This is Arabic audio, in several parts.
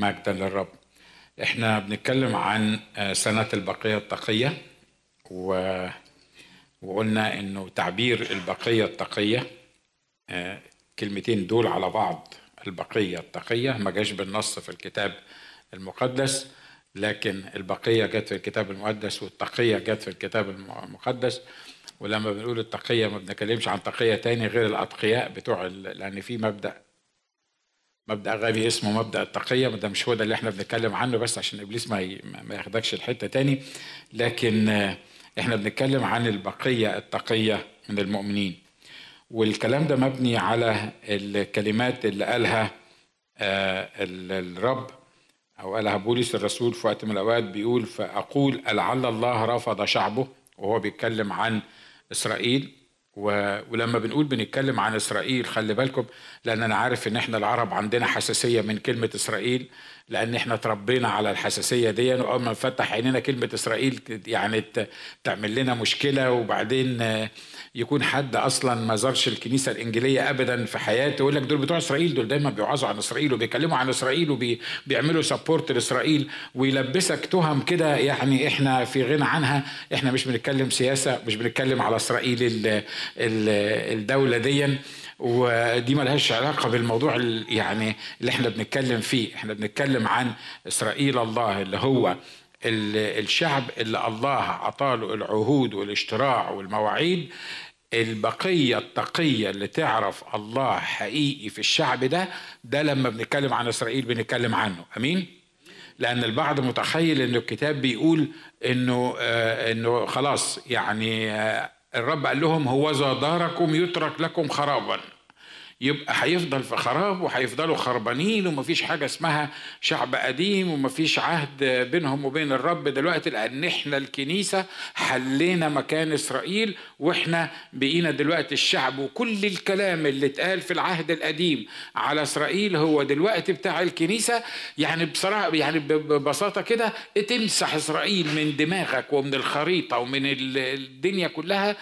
مجدا للرب. إحنا بنتكلم عن آه، سنة البقية التقية و... وقلنا إنه تعبير البقية التقية آه، كلمتين دول على بعض البقية التقية. ما جاش بالنص في الكتاب المقدس لكن البقية جت في الكتاب المقدس والتقية جت في الكتاب المقدس. ولما بنقول التقية ما بنتكلمش عن تقية تاني غير الأتقياء بتوع لأن في مبدأ مبدأ غبي اسمه مبدأ التقية ده مش هو ده اللي إحنا بنتكلم عنه بس عشان إبليس ما ما ياخدكش الحتة تاني. لكن آه، إحنا بنتكلم عن البقية التقية من المؤمنين. والكلام ده مبني على الكلمات اللي قالها آه، ال- الرب أو قالها بولس الرسول في وقت من الأوقات بيقول فأقول لعل الله رفض شعبه. وهو بيتكلم عن إسرائيل. و... ولما بنقول بنتكلم عن إسرائيل خلي بالكم لأن أنا عارف إن إحنا العرب عندنا حساسية من كلمة إسرائيل لأن إحنا تربينا على الحساسية دي وأول ما نفتح عينينا كلمة إسرائيل يعني تعمل لنا مشكلة وبعدين يكون حد أصلا ما زارش الكنيسة الإنجيلية ابدا في حياته يقول لك دول بتوع إسرائيل دول دايما بيوعظوا عن إسرائيل وبيتكلموا عن إسرائيل وبيعملوا سبورت لإسرائيل ويلبسك تهم كده يعني إحنا في غنى عنها. إحنا مش بنتكلم سياسة مش بنتكلم على إسرائيل ال- ال- الدولة دي ودي ملهاش علاقة بالموضوع ال- يعني اللي إحنا بنتكلم فيه. إحنا بنتكلم عن إسرائيل الله اللي هو الشعب اللي الله عطاله العهود والاشتراع والمواعيد البقية التقية اللي تعرف الله حقيقي في الشعب ده ده لما بنتكلم عن إسرائيل بنتكلم عنه أمين؟ لأن البعض متخيل إنه الكتاب بيقول إنه آه إنه خلاص يعني آه الرب قال لهم هوذا داركم يترك لكم خرابا يبقى هيفضل في خراب وهيفضلوا خربانين ومفيش حاجة اسمها شعب قديم ومفيش عهد بينهم وبين الرب دلوقتي لأن إحنا الكنيسة حلينا مكان إسرائيل وإحنا بقينا دلوقتي الشعب وكل الكلام اللي اتقال في العهد القديم على إسرائيل هو دلوقتي بتاع الكنيسة. يعني بصراحة يعني ب- ببساطة كده تمسح إسرائيل من دماغك ومن الخريطة ومن ال- الدنيا كلها.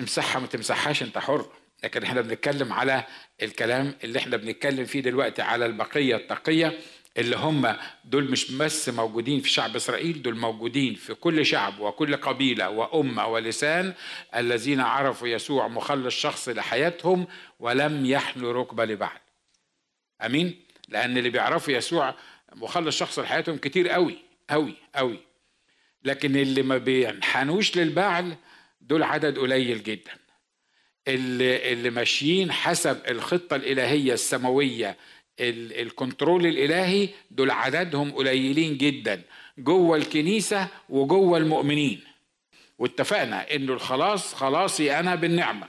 امسحها ما تمسحهاش أنت حر. لكن إحنا بنتكلم على الكلام اللي إحنا بنتكلم فيه دلوقتي على البقية التقية اللي هم دول مش بس موجودين في شعب إسرائيل دول موجودين في كل شعب وكل قبيلة وأمة ولسان الذين عرفوا يسوع مخلص شخص لحياتهم ولم يحنوا ركبة لبعض. آمين؟ لأن اللي بيعرفوا يسوع مخلص شخص لحياتهم كتير قوي قوي قوي. لكن اللي ما بينحنوش للبعل دول عدد قليل جدا. اللي اللي ماشيين حسب الخطة الإلهية السماوية ال- الكنترول الإلهي دول عددهم قليلين جدا جوه الكنيسة وجوه المؤمنين. واتفقنا انه الخلاص خلاصي أنا بالنعمة.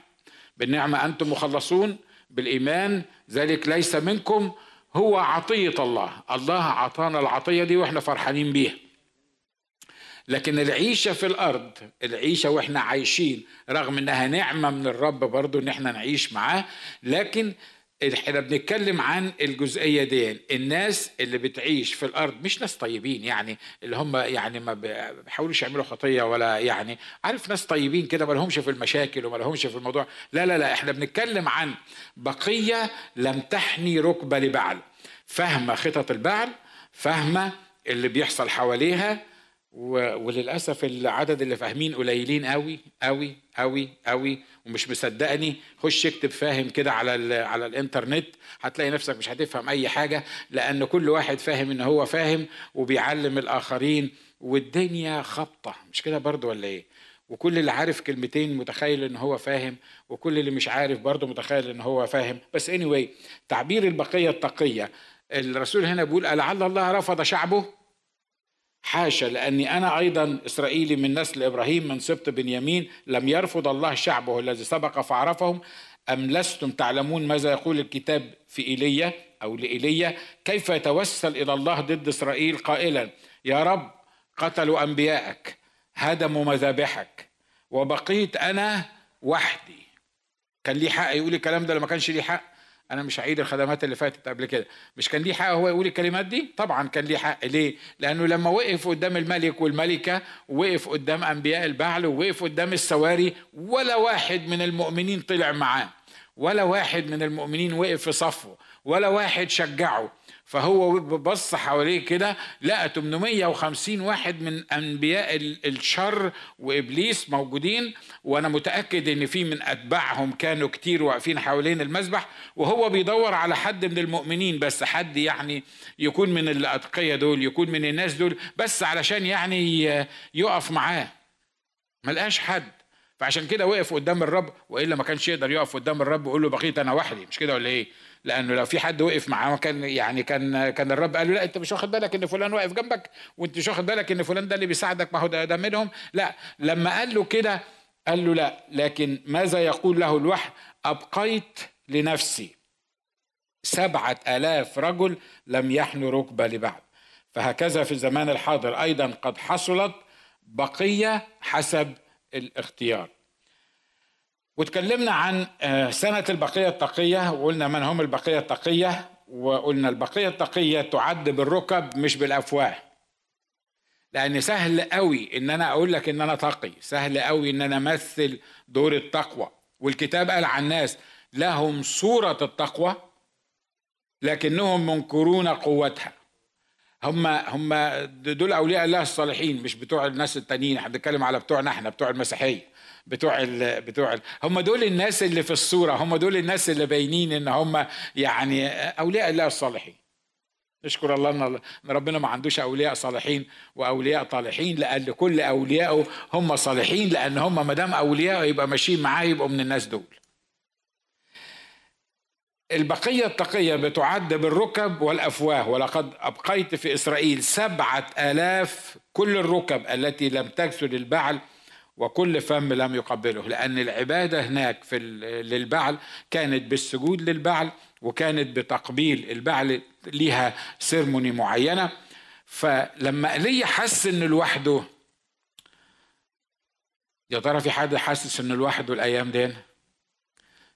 بالنعمة أنتم مخلصون بالإيمان ذلك ليس منكم هو عطية الله. الله عطانا العطية دي وإحنا فرحانين بيها. لكن العيشة في الأرض العيشة وإحنا عايشين رغم إنها نعمة من الرب برضو إن إحنا نعيش معاه لكن إحنا بنتكلم عن الجزئية دي الناس اللي بتعيش في الأرض مش ناس طيبين يعني اللي هم يعني ما بيحاولوش يعملوا خطية ولا يعني عارف ناس طيبين كده ما لهمش في المشاكل وما لهمش في الموضوع. لا لا لا إحنا بنتكلم عن بقية لم تحني ركبة لبعل. فاهمة خطط البعل فاهمة اللي بيحصل حواليها وللأسف العدد اللي فاهمين قليلين قوي قوي قوي قوي ومش مصدقني. خش اكتب فاهم كده على على الإنترنت هتلاقي نفسك مش هتفهم أي حاجة لأن كل واحد فاهم إن هو فاهم وبيعلم الآخرين والدنيا خبطة. مش كده برضو ولا إيه؟ وكل اللي عارف كلمتين متخيل إن هو فاهم وكل اللي مش عارف برضه متخيل إن هو فاهم. بس anyway تعبير البقية التقية. الرسول هنا بيقول لعل الله رفض شعبه؟ حاشا لأني أنا أيضا إسرائيلي من نسل إبراهيم من سبط بنيامين لم يرفض الله شعبه الذي سبق فعرفهم. أم لستم تعلمون ماذا يقول الكتاب في إيليا أو لإيليا؟ كيف يتوسل إلى الله ضد إسرائيل قائلا يا رب قتلوا أنبياءك هدموا مذابحك وبقيت أنا وحدي. كان ليه حق يقول الكلام ده؟ لما كانش ليه حق. أنا مش هعيد الخدمات اللي فاتت قبل كده. مش كان ليه حق هو يقول الكلمات دي؟ طبعا كان ليه حق. ليه؟ لأنه لما وقف قدام الملك والملكة وقف قدام أنبياء البعل ووقف قدام السواري ولا واحد من المؤمنين طلع معاه. ولا واحد من المؤمنين وقف في صفه. ولا واحد شجعه. فهو بص حواليه كده لقى 850 واحد من أنبياء الشر وإبليس موجودين وأنا متأكد إن في من أتباعهم كانوا كتير واقفين حوالين المذبح وهو بيدور على حد من المؤمنين بس حد يعني يكون من الاتقياء دول يكون من الناس دول بس علشان يعني يقف معاه. ملقاش حد. فعشان كده وقف قدام الرب وإلا ما كانش يقدر يقف قدام الرب ويقول له بقيت أنا وحدي. مش كده ولا إيه؟ لأنه لو في حد وقف معاه كان يعني كان كان الرب قال له لا أنت مش واخد بالك إن فلان واقف جنبك وأنت مش واخد بالك إن فلان ده اللي بيساعدك ما هو ده منهم. لا لما قال له كده قال له لا لكن ماذا يقول له الوحي؟ أبقيت لنفسي. سبعة آلاف رجل لم يحنوا ركبة لبعض. فهكذا في الزمان الحاضر أيضا قد حصلت بقية حسب الاختيار. وتكلمنا عن آه، سنة البقية التقية وقلنا من هم البقية التقية وقلنا البقية التقية تعد بالركب مش بالأفواه. لأن سهل قوي إن أنا أقول لك إن أنا تقي سهل قوي إن أنا أمثل دور التقوى. والكتاب قال عن الناس لهم صورة التقوى لكنهم منكرون قوتها. هم هم دول أولياء الله الصالحين مش بتوع الناس التانيين إحنا بنتكلم على بتوعنا إحنا بتوع المسيحية. بتوع ال بتوع ال هم دول الناس اللي في الصورة هم دول الناس اللي باينين إن هم يعني أولياء الله الصالحين. نشكر الله إن ربنا ما عندوش أولياء صالحين وأولياء طالحين لأن كل اوليائه هم صالحين لأن هم ما دام اولياء يبقى ماشيين معاه يبقوا من الناس دول. البقية التقية بتعد بالركب والأفواه. ولقد أبقيت في إسرائيل سبعة آلاف كل الركب التي لم تكسر البعل وكل فم لم يقبله لأن العبادة هناك في للبعل كانت بالسجود للبعل وكانت بتقبيل البعل ليها سيرموني معينة. فلما ايليا حس انه لوحده يا ترى في حد حاسس انه لوحده الأيام دي؟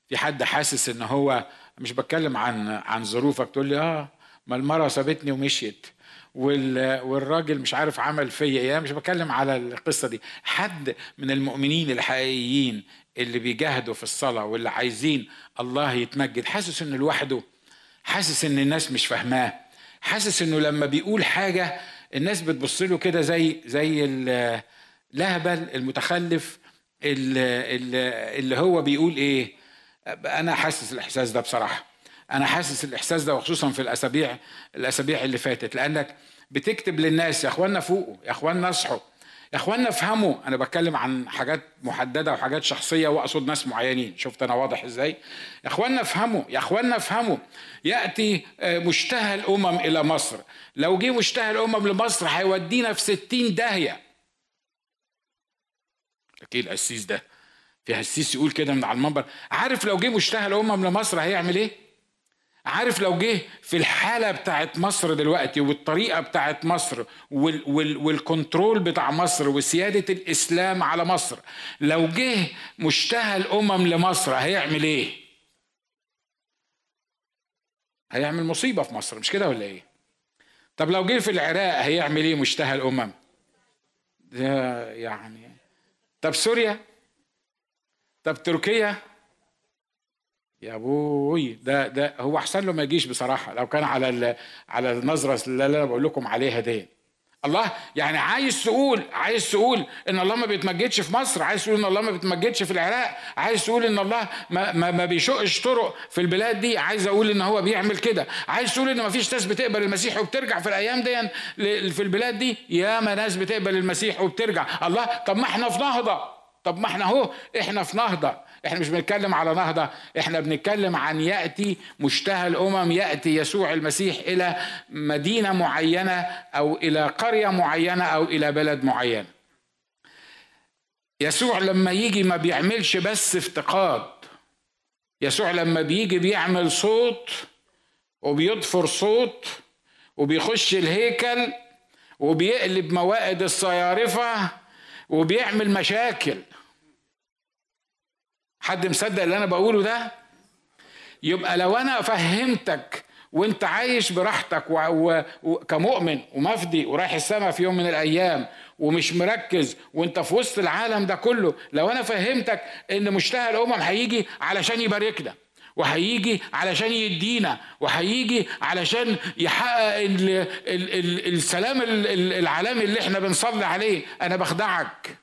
في حد حاسس إن هو مش بتكلم عن عن ظروفك تقول لي آه ما المرأة سابتني ومشيت. والراجل مش عارف عمل فيا إيه. مش بتكلم على القصة دي. حد من المؤمنين الحقيقيين اللي بيجاهدوا في الصلاة واللي عايزين الله يتمجد حاسس انه لوحده حاسس إن الناس مش فاهماه. حاسس إنه لما بيقول حاجة الناس بتبص له كده زي زي اللهبل المتخلف اللي, اللي هو بيقول إيه. أنا حاسس الإحساس ده بصراحة. أنا حاسس الإحساس ده وخصوصا في الأسابيع الأسابيع اللي فاتت. لأنك بتكتب للناس يا اخوانا فوقوا يا اخوانا اصحوا يا اخوانا افهموا. أنا بتكلم عن حاجات محددة وحاجات شخصية وأقصد ناس معينين. شفت أنا واضح إزاي؟ يا اخوانا افهموا يا اخوانا افهموا يأتي آه، مشتهى الأمم إلى مصر. لو جه مشتهى الأمم لمصر هيودينا في ستين داهية. إيه القسيس ده؟ في قسيس يقول كده من على المنبر. عارف لو جه مشتهى الأمم لمصر هيعمل إيه؟ عارف لو جه في الحالة بتاعت مصر دلوقتي والطريقة بتاعت مصر وال وال والكنترول بتاع مصر وسيادة الإسلام على مصر لو جه مشتهى الأمم لمصر هيعمل إيه؟ هيعمل مصيبة في مصر مش كده ولا إيه؟ طب لو جه في العراق هيعمل إيه مشتهى الأمم؟ ده يعني طب سوريا؟ طب تركيا؟ يا أبوي ده ده هو أحسن له ما يجيش بصراحة لو كان على على النظرة اللي أنا بقول لكم عليها دي. الله يعني عايز تقول عايز تقول إن الله ما بيتمجدش في مصر عايز تقول إن الله ما بيتمجدش في العراق عايز تقول إن الله ما, ما, ما بيشقش طرق في البلاد دي عايز أقول إن هو بيعمل كده. عايز تقول إن ما فيش ناس بتقبل المسيح وبترجع في الأيام دي في البلاد دي؟ ياما ناس بتقبل المسيح وبترجع. الله طب ما إحنا في نهضة طب ما إحنا أهو إحنا في نهضة. إحنا مش بنتكلم على نهضة إحنا بنتكلم عن يأتي مشتهى الأمم يأتي يسوع المسيح إلى مدينة معينة أو إلى قرية معينة أو إلى بلد معين. يسوع لما يجي ما بيعملش بس افتقاد. يسوع لما بيجي بيعمل صوت وبيضفر صوت وبيخش الهيكل وبيقلب موائد الصيارفة وبيعمل مشاكل. حد مصدق اللي أنا بقوله ده؟ يبقى لو أنا فهمتك وأنت عايش براحتك وكمؤمن ومفدي ورايح السماء في يوم من الأيام ومش مركز وأنت في وسط العالم ده كله لو أنا فهمتك إن مشتهى الأمم هيجي علشان يباركنا وهيجي علشان يدينا وهيجي علشان يحقق ال ال ال السلام العالمي اللي إحنا بنصلي عليه أنا بخدعك.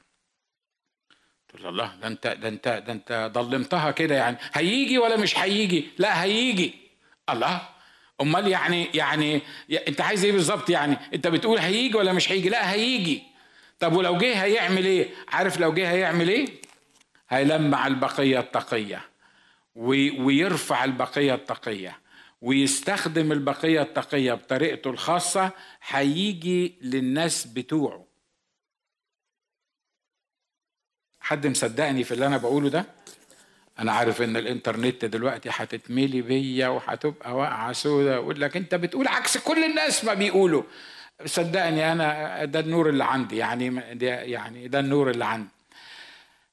الله ده انت ده انت ده انت ضلمتها كده يعني. هيجي ولا مش هيجي؟ لا هيجي. الله. أمال يعني يعني انت عايز إيه بالظبط يعني؟ انت بتقول هيجي ولا مش هيجي؟ لا هيجي. طب ولو جه هيعمل إيه؟ عارف لو جه هيعمل إيه؟ هيلمع البقية التقية ويرفع البقية التقية ويستخدم البقية التقية بطريقته الخاصة. هيجي للناس بتوعه. حد مصدقني في اللي أنا بقوله ده؟ أنا عارف إن الإنترنت دلوقتي هتتملي بيا وهتبقى واقعة سودة. أقول لك أنت بتقول عكس كل الناس ما بيقولوا. صدقني أنا ده النور اللي عندي. يعني ده يعني ده النور اللي عندي.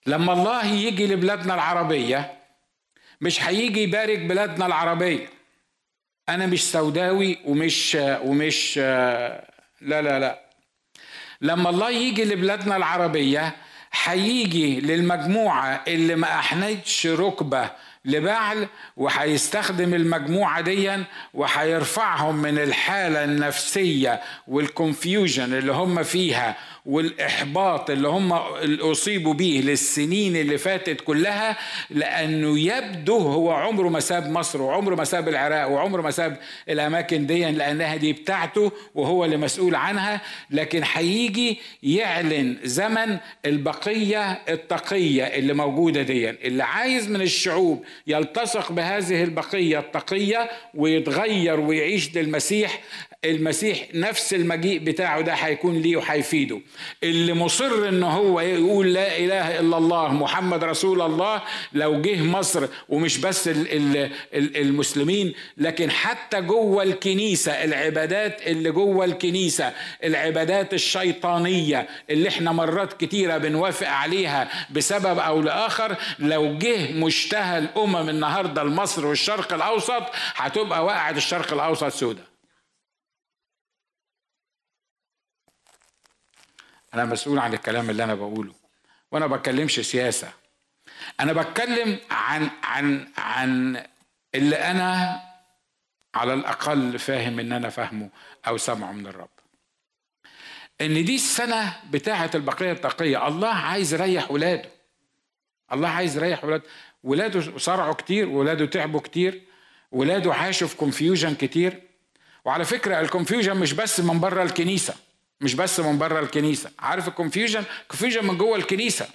لما الله يجي لبلادنا العربية مش هيجي يبارك بلادنا العربية. أنا مش سوداوي ومش ومش لا لا لا. لما الله يجي لبلادنا العربية هيجي للمجموعة اللي ما أحنتش ركبة لبعل وهيستخدم المجموعة دي وهيرفعهم من الحالة النفسية والكونفيوجن اللي هم فيها والإحباط اللي هم أصيبوا به للسنين اللي فاتت كلها لأنه يبدو هو عمره ما ساب مصر وعمره ما ساب العراق وعمره ما ساب الأماكن دي لأنها دي بتاعته وهو اللي مسؤول عنها. لكن هيجي يعلن زمن البقية التقية اللي موجودة دي اللي عايز من الشعوب يلتصق بهذه البقية التقية ويتغير ويعيش للمسيح المسيح نفس المجيء بتاعه ده هيكون ليه وهيفيده. اللي مصر إن هو يقول لا إله إلا الله محمد رسول الله لو جه مصر ومش بس المسلمين لكن حتى جوه الكنيسة العبادات اللي جوه الكنيسة العبادات الشيطانية اللي إحنا مرات كتيرة بنوافق عليها بسبب أو لآخر لو جه مشتهى الأمم النهارده لمصر والشرق الأوسط هتبقى وقعه الشرق الأوسط سودة. أنا مسؤول عن الكلام اللي أنا بقوله وأنا بتكلمش سياسة. أنا بتكلم عن عن عن اللي أنا على الأقل فاهم إن أنا فاهمه أو سامعه من الرب. إن دي السنة بتاعة البقية التقية. الله عايز يريح ولاده. الله عايز يريح ولاده. ولاده صارعوا كتير ولاده تعبوا كتير ولاده عاشوا في confusion كتير. وعلى فكرة ال confusion مش بس من بره الكنيسة. مش بس من بره الكنيسة. عارف ال confusion confusion من جوه الكنيسة.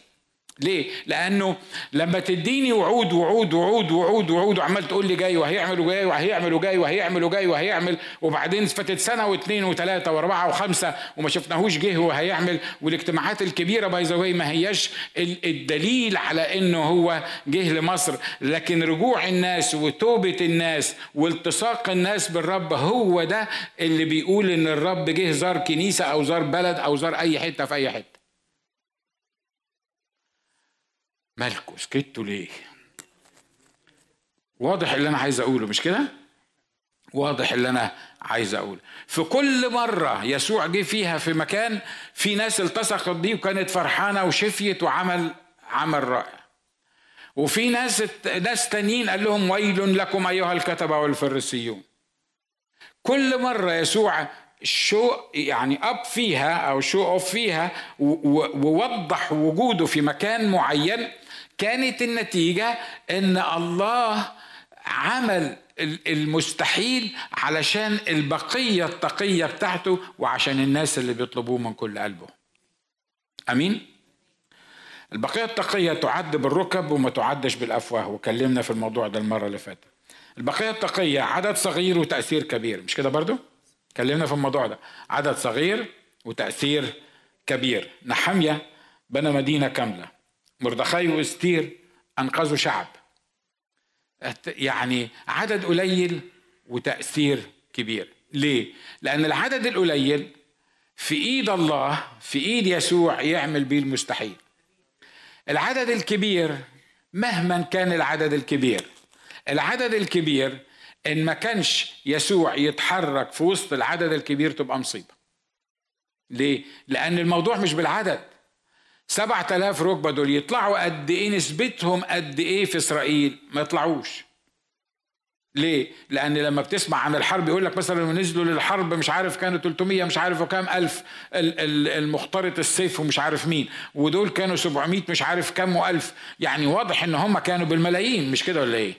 ليه؟ لأنه لما تديني وعود وعود وعود وعود وعود وعمال تقول لي جاي وهيعمل وجاي وهيعمل وجاي وهيعمل وجاي وهيعمل وبعدين فاتت سنة واثنين وثلاثة وأربعة وخمسة وما شفناهوش جه وهيعمل والاجتماعات الكبيرة by the ما هياش الدليل على إنه هو جه لمصر لكن رجوع الناس وتوبة الناس والتصاق الناس بالرب هو ده اللي بيقول إن الرب جه زار كنيسة أو زار بلد أو زار أي حتة في أي حتة مالكوا سكتوا ليه؟ واضح اللي أنا عايز أقوله مش كده؟ واضح اللي أنا عايز أقوله. في كل مرة يسوع جه فيها في مكان في ناس التصقت بيه وكانت فرحانة وشفيت وعمل عمل رائع. وفي ناس ناس تانيين قال لهم ويل لكم أيها الكتبة والفريسيون. كل مرة يسوع show يعني up فيها أو show off فيها ووضح وجوده في مكان معين كانت النتيجة إن الله عمل المستحيل علشان البقية التقية بتاعته وعشان الناس اللي بيطلبوه من كل قلبه. أمين؟ البقية التقية تعد بالركب وما تعدش بالأفواه وكلمنا في الموضوع ده المرة اللي فاتت. البقية التقية عدد صغير وتأثير كبير مش كده برضو؟ كلمنا في الموضوع ده. عدد صغير وتأثير كبير. نحمية بنى مدينة كاملة. مردخاي واستير أنقذوا شعب. يعني عدد قليل وتأثير كبير. ليه؟ لأن العدد القليل في إيد الله في إيد يسوع يعمل بيه المستحيل. العدد الكبير مهما كان العدد الكبير العدد الكبير إن ما كانش يسوع يتحرك في وسط العدد الكبير تبقى مصيبة. ليه؟ لأن الموضوع مش بالعدد. سبعة آلاف ركبة دول يطلعوا قد إيه نسبتهم قد إيه في إسرائيل ما يطلعوش ليه؟ لأن لما بتسمع عن الحرب يقول لك مثلا نزلوا للحرب مش عارف كانوا 300 مش عارف وكام ألف المخترط السيف ومش عارف مين ودول كانوا 700 مش عارف كام وألف يعني واضح إن هم كانوا بالملايين مش كده ولا إيه؟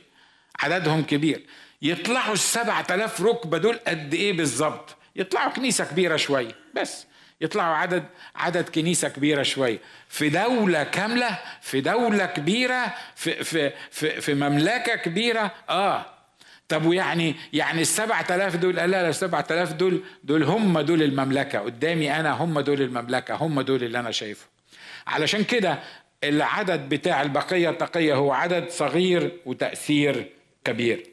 عددهم كبير يطلعوا السبعة آلاف ركبة دول قد إيه بالظبط؟ يطلعوا كنيسة كبيرة شوية بس يطلعوا عدد عدد كنيسة كبيرة شوية في دولة كاملة في دولة كبيرة في في في, في مملكة كبيرة. آه. طب ويعني يعني السبعة آلاف دول لا لا السبعة آلاف دول دول هم دول المملكة. قدامي أنا هم دول المملكة هم دول اللي أنا شايفه علشان كده العدد بتاع البقية التقية هو عدد صغير وتأثير كبير.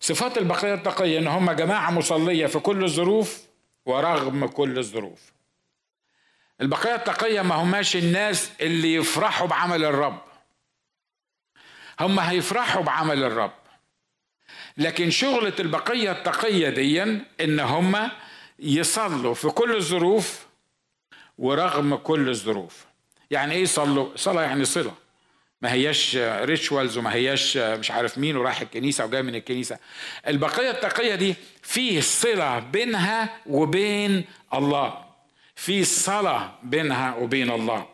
صفات البقية التقية إن هم جماعة مصلية في كل الظروف ورغم كل الظروف. البقية التقية ما هماش الناس اللي يفرحوا بعمل الرب. هم هيفرحوا بعمل الرب. لكن شغلة البقية التقية دي إن هم يصلوا في كل الظروف ورغم كل الظروف. يعني إيه يصلوا؟ صلاة يعني صلة. ما هياش ريتشوالز وما هياش مش عارف مين وراح الكنيسة وجاي من الكنيسة. البقية التقية دي فيه صلة بينها وبين الله. في صلاة بينها وبين الله.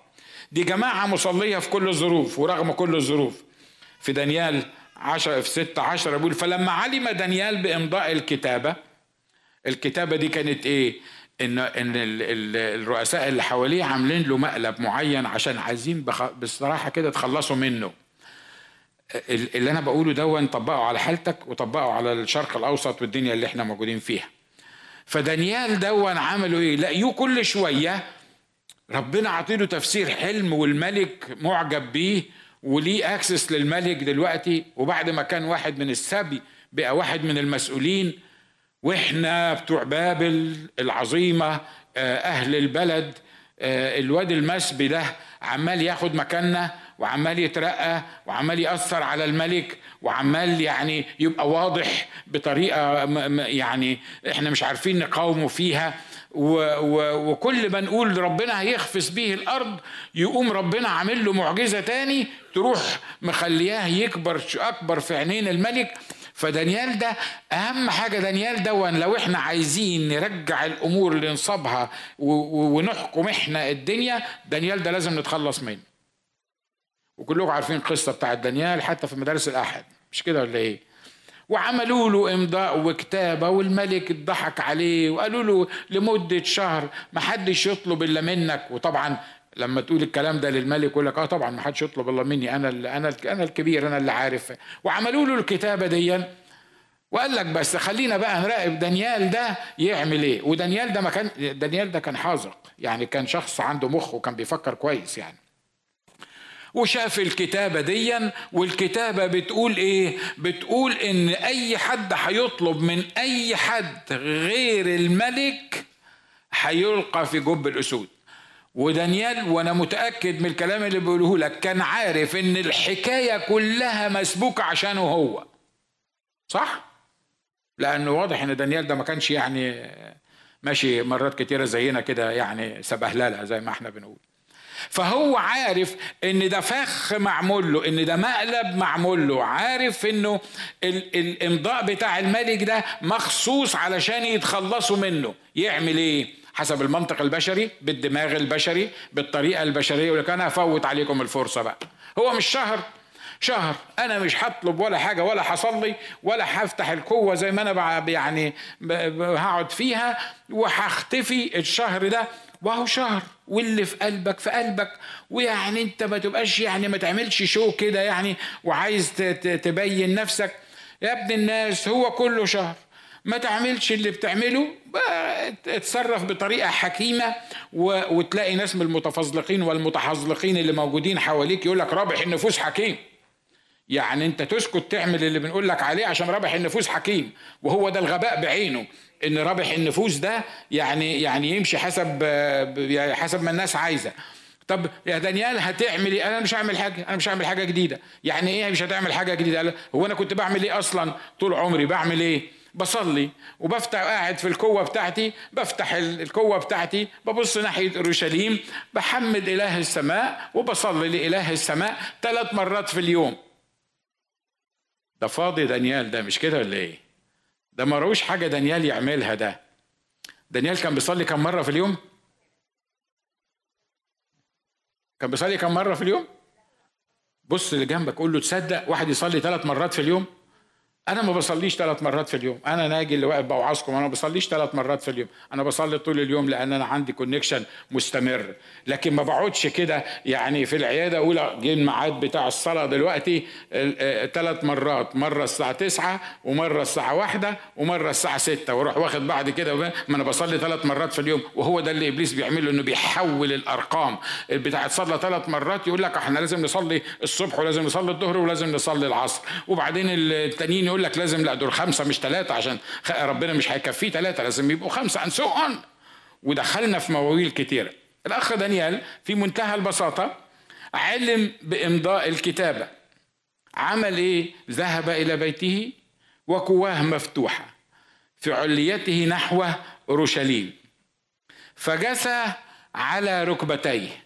دي جماعة مصلية في كل الظروف ورغم كل الظروف. في دانيال عشر في ستة عشر بيقول فلما علم دانيال بإمضاء الكتابة الكتابة دي كانت إيه؟ إن إن الرؤساء اللي حواليه عاملين له مقلب معين عشان عايزين بصراحة كده تخلصوا منه. اللي أنا بقوله ده طبقه على حالتك وطبقه على الشرق الأوسط والدنيا اللي إحنا موجودين فيها. فدانيال دون عملوا إيه؟ لقيوه كل شوية ربنا عطيله تفسير حلم والملك معجب بيه وليه access للملك دلوقتي وبعد ما كان واحد من السبي بقى واحد من المسؤولين وإحنا بتوع بابل العظيمة آه، أهل البلد آه، الواد المسبي ده عمال ياخد مكاننا وعمال يترقى وعمال يأثر على الملك وعمال يعني يبقى واضح بطريقة يعني إحنا مش عارفين نقاومه فيها. وكل ما نقول ربنا هيخفس به الأرض يقوم ربنا عامل له معجزة تاني تروح مخلياه يكبر أكبر في عينين الملك. فدانيال ده أهم حاجة دانيال ده لو إحنا عايزين نرجع الأمور لنصابها ونحكم إحنا الدنيا دانيال ده لازم نتخلص منه. وكلكم عارفين القصة بتاعت دانيال حتى في مدارس الأحد مش كده ولا إيه؟ وعملوا له إمضاء وكتابة والملك ضحك عليه وقالوا له لمدة شهر ما حدش يطلب إلا منك. وطبعا لما تقول الكلام ده للملك يقول لك آه طبعا ما حدش يطلب إلا مني أنا أنا أنا الكبير أنا اللي عارف. وعملوا له الكتابة دي وقال لك بس خلينا بقى نراقب دانيال ده يعمل إيه. ودانيال ده ما كان دانيال ده كان حاذق يعني كان شخص عنده مخ وكان بيفكر كويس يعني. وشاف الكتابة ديا والكتابة بتقول إيه؟ بتقول إن أي حد هيطلب من أي حد غير الملك هيلقى في جب الأسود. ودانيال وأنا متأكد من الكلام اللي بيقوله لك كان عارف إن الحكاية كلها مسبوكه عشانه هو. صح؟ لأنه واضح إن دانيال ده ما كانش يعني ماشي مرات كتيرة زينا كده يعني سبهللة زي ما إحنا بنقول. فهو عارف إن ده فخ معمول له إن ده مقلب معمول له عارف إنه الإمضاء بتاع الملك ده مخصوص علشان يتخلصوا منه. يعمل إيه؟ حسب المنطق البشري بالدماغ البشري بالطريقة البشرية يقول لك أنا هفوت عليكم الفرصة بقى. هو مش شهر شهر. أنا مش هطلب ولا حاجة ولا هصلي ولا هفتح القوة زي ما أنا يعني هقعد فيها وهختفي الشهر ده. وهو شهر. واللي في قلبك في قلبك. ويعني أنت ما تبقاش يعني ما تعملش شو كده يعني وعايز تبين نفسك. يا ابن الناس هو كله شهر. ما تعملش اللي بتعمله اتصرف بطريقة حكيمة وتلاقي ناس من المتفزلقين والمتحزلقين اللي موجودين حواليك يقول لك رابح النفوس حكيم يعني انت تسكت تعمل اللي بنقول لك عليه عشان رابح النفوس حكيم وهو ده الغباء بعينه ان رابح النفوس ده يعني يعني يمشي حسب حسب ما الناس عايزة طب يا دانيال هتعمل إيه؟ أنا مش هعمل حاجة، أنا مش هعمل حاجة جديدة، يعني إيه مش هتعمل حاجة جديدة؟ هو أنا كنت بعمل إيه أصلا طول عمري؟ بعمل إيه؟ بصلي وبفتح قاعد في الكوة بتاعتي بفتح الكوة بتاعتي ببص ناحية أورشليم بحمد إله السماء وبصلي لإله السماء ثلاث مرات في اليوم. ده فاضي دانيال ده مش كده ولا إيه؟ ده ما روش حاجة دانيال يعملها ده. دانيال كان بيصلي كم مرة في اليوم؟ كان بيصلي كم مرة في اليوم؟ بص اللي جنبك قول له تصدق واحد يصلي ثلاث مرات في اليوم. أنا ما بصليش ثلاث مرات في اليوم. أنا ناجي اللي واقف بوعظكم أنا ما بصليش ثلاث مرات في اليوم. أنا بصلي طول اليوم لأن أنا عندي كونكشن مستمر. لكن ما بقعدش كده يعني في العيادة أقول جه الميعاد بتاع الصلاة دلوقتي ثلاث مرات. مرة الساعة 9 ومرة الساعة واحدة ومرة الساعة 6 وأروح واخد بعد كده ما أنا بصلي ثلاث مرات في اليوم. وهو ده اللي إبليس بيعمله إنه بيحول الأرقام. بتاعت صلاه ثلاث مرات يقول لك إحنا لازم نصلي الصبح ولازم نصلي الظهر ولازم نصلي العصر. وبعدين التانيين يقول لك لازم لا دول خمسة مش ثلاثة عشان ربنا مش هيكفيه ثلاثة لازم يبقوا خمسة and so on ودخلنا في مواويل كتيره الأخ دانيال في منتهى البساطة علم بإمضاء الكتابة. عمل إيه؟ ذهب إلى بيته وكواه مفتوحة في عليته نحو أورشليم. فجثى على ركبتيه.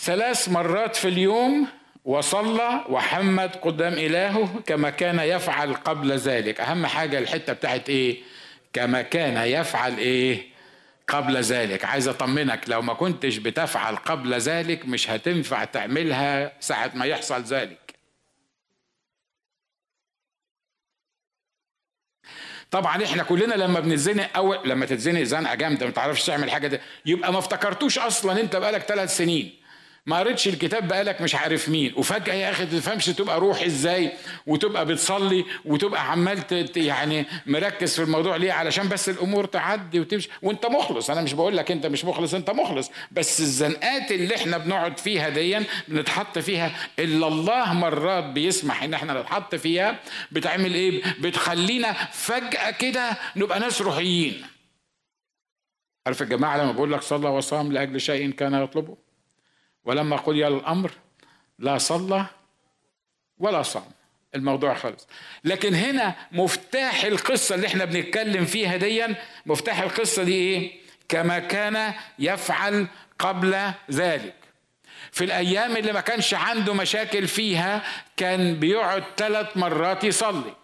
ثلاث مرات في اليوم وصلى وحمد قدام إلهه كما كان يفعل قبل ذلك. أهم حاجة الحتة بتاعت إيه؟ كما كان يفعل إيه؟ قبل ذلك. عايز أطمنك لو ما كنتش بتفعل قبل ذلك مش هتنفع تعملها ساعة ما يحصل ذلك. طبعا إحنا كلنا لما بنتزنق أو لما تتزنق زنقة جامدة ما تعرفش تعمل حاجة ده يبقى ما افتكرتوش أصلا أنت بقالك ثلاث سنين. ما قريتش الكتاب بقالك مش عارف مين. وفجأة يا أخي تفهمش تبقى روح إزاي وتبقى بتصلي وتبقى عمال يعني مركز في الموضوع ليه؟ علشان بس الأمور تعدي وتمشي. وأنت مخلص. أنا مش بقول لك أنت مش مخلص أنت مخلص. بس الزنقات اللي إحنا بنقعد فيها دي بنتحط فيها إلا الله مرات بيسمح إن إحنا نتحط فيها. بتعمل إيه؟ بتخلينا فجأة كده نبقى ناس روحيين. عارف الجماعه لما بقول لك صلى وصام لأجل شيء كان يطلبه. ولما قضي الأمر لا صلى ولا صام. الموضوع خلص. لكن هنا مفتاح القصة اللي إحنا بنتكلم فيها ديا مفتاح القصة دي إيه؟ كما كان يفعل قبل ذلك. في الأيام اللي ما كانش عنده مشاكل فيها كان بيقعد ثلاث مرات يصلي.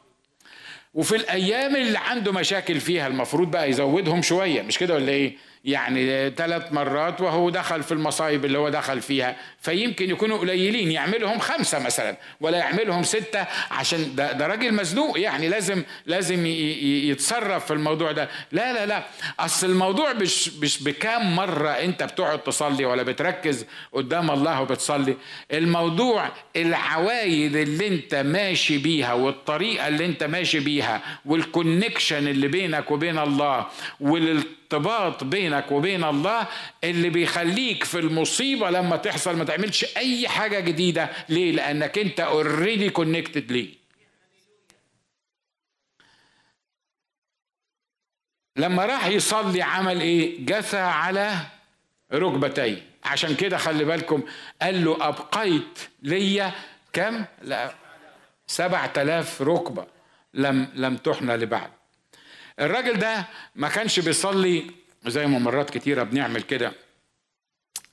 وفي الأيام اللي عنده مشاكل فيها المفروض بقى يزودهم شوية. مش كده ولا إيه؟ يعني ثلاث مرات وهو دخل في المصايب اللي هو دخل فيها. فيمكن يكونوا قليلين يعملهم خمسة مثلا ولا يعملهم ستة عشان ده, ده راجل مزنوق يعني لازم لازم يتصرف في الموضوع ده. لا لا لا أصل الموضوع مش مش بكام مرة أنت بتقعد تصلي ولا بتركز قدام الله وبتصلي. الموضوع العوايد اللي أنت ماشي بيها والطريقة اللي أنت ماشي بيها وال connection اللي بينك وبين الله وال ارتباط بينك وبين الله اللي بيخليك في المصيبة لما تحصل ما تعملش أي حاجة جديدة. ليه؟ لأنك أنت already connected ليه. لما راح يصلي عمل إيه؟ جثى على ركبتيه عشان كده خلي بالكم قال له أبقيت ليا كم؟ لا سبعة آلاف ركبة لم لم تحنى لبعد. الراجل ده ما كانش بيصلي زي ما مرات كتيرة بنعمل كده.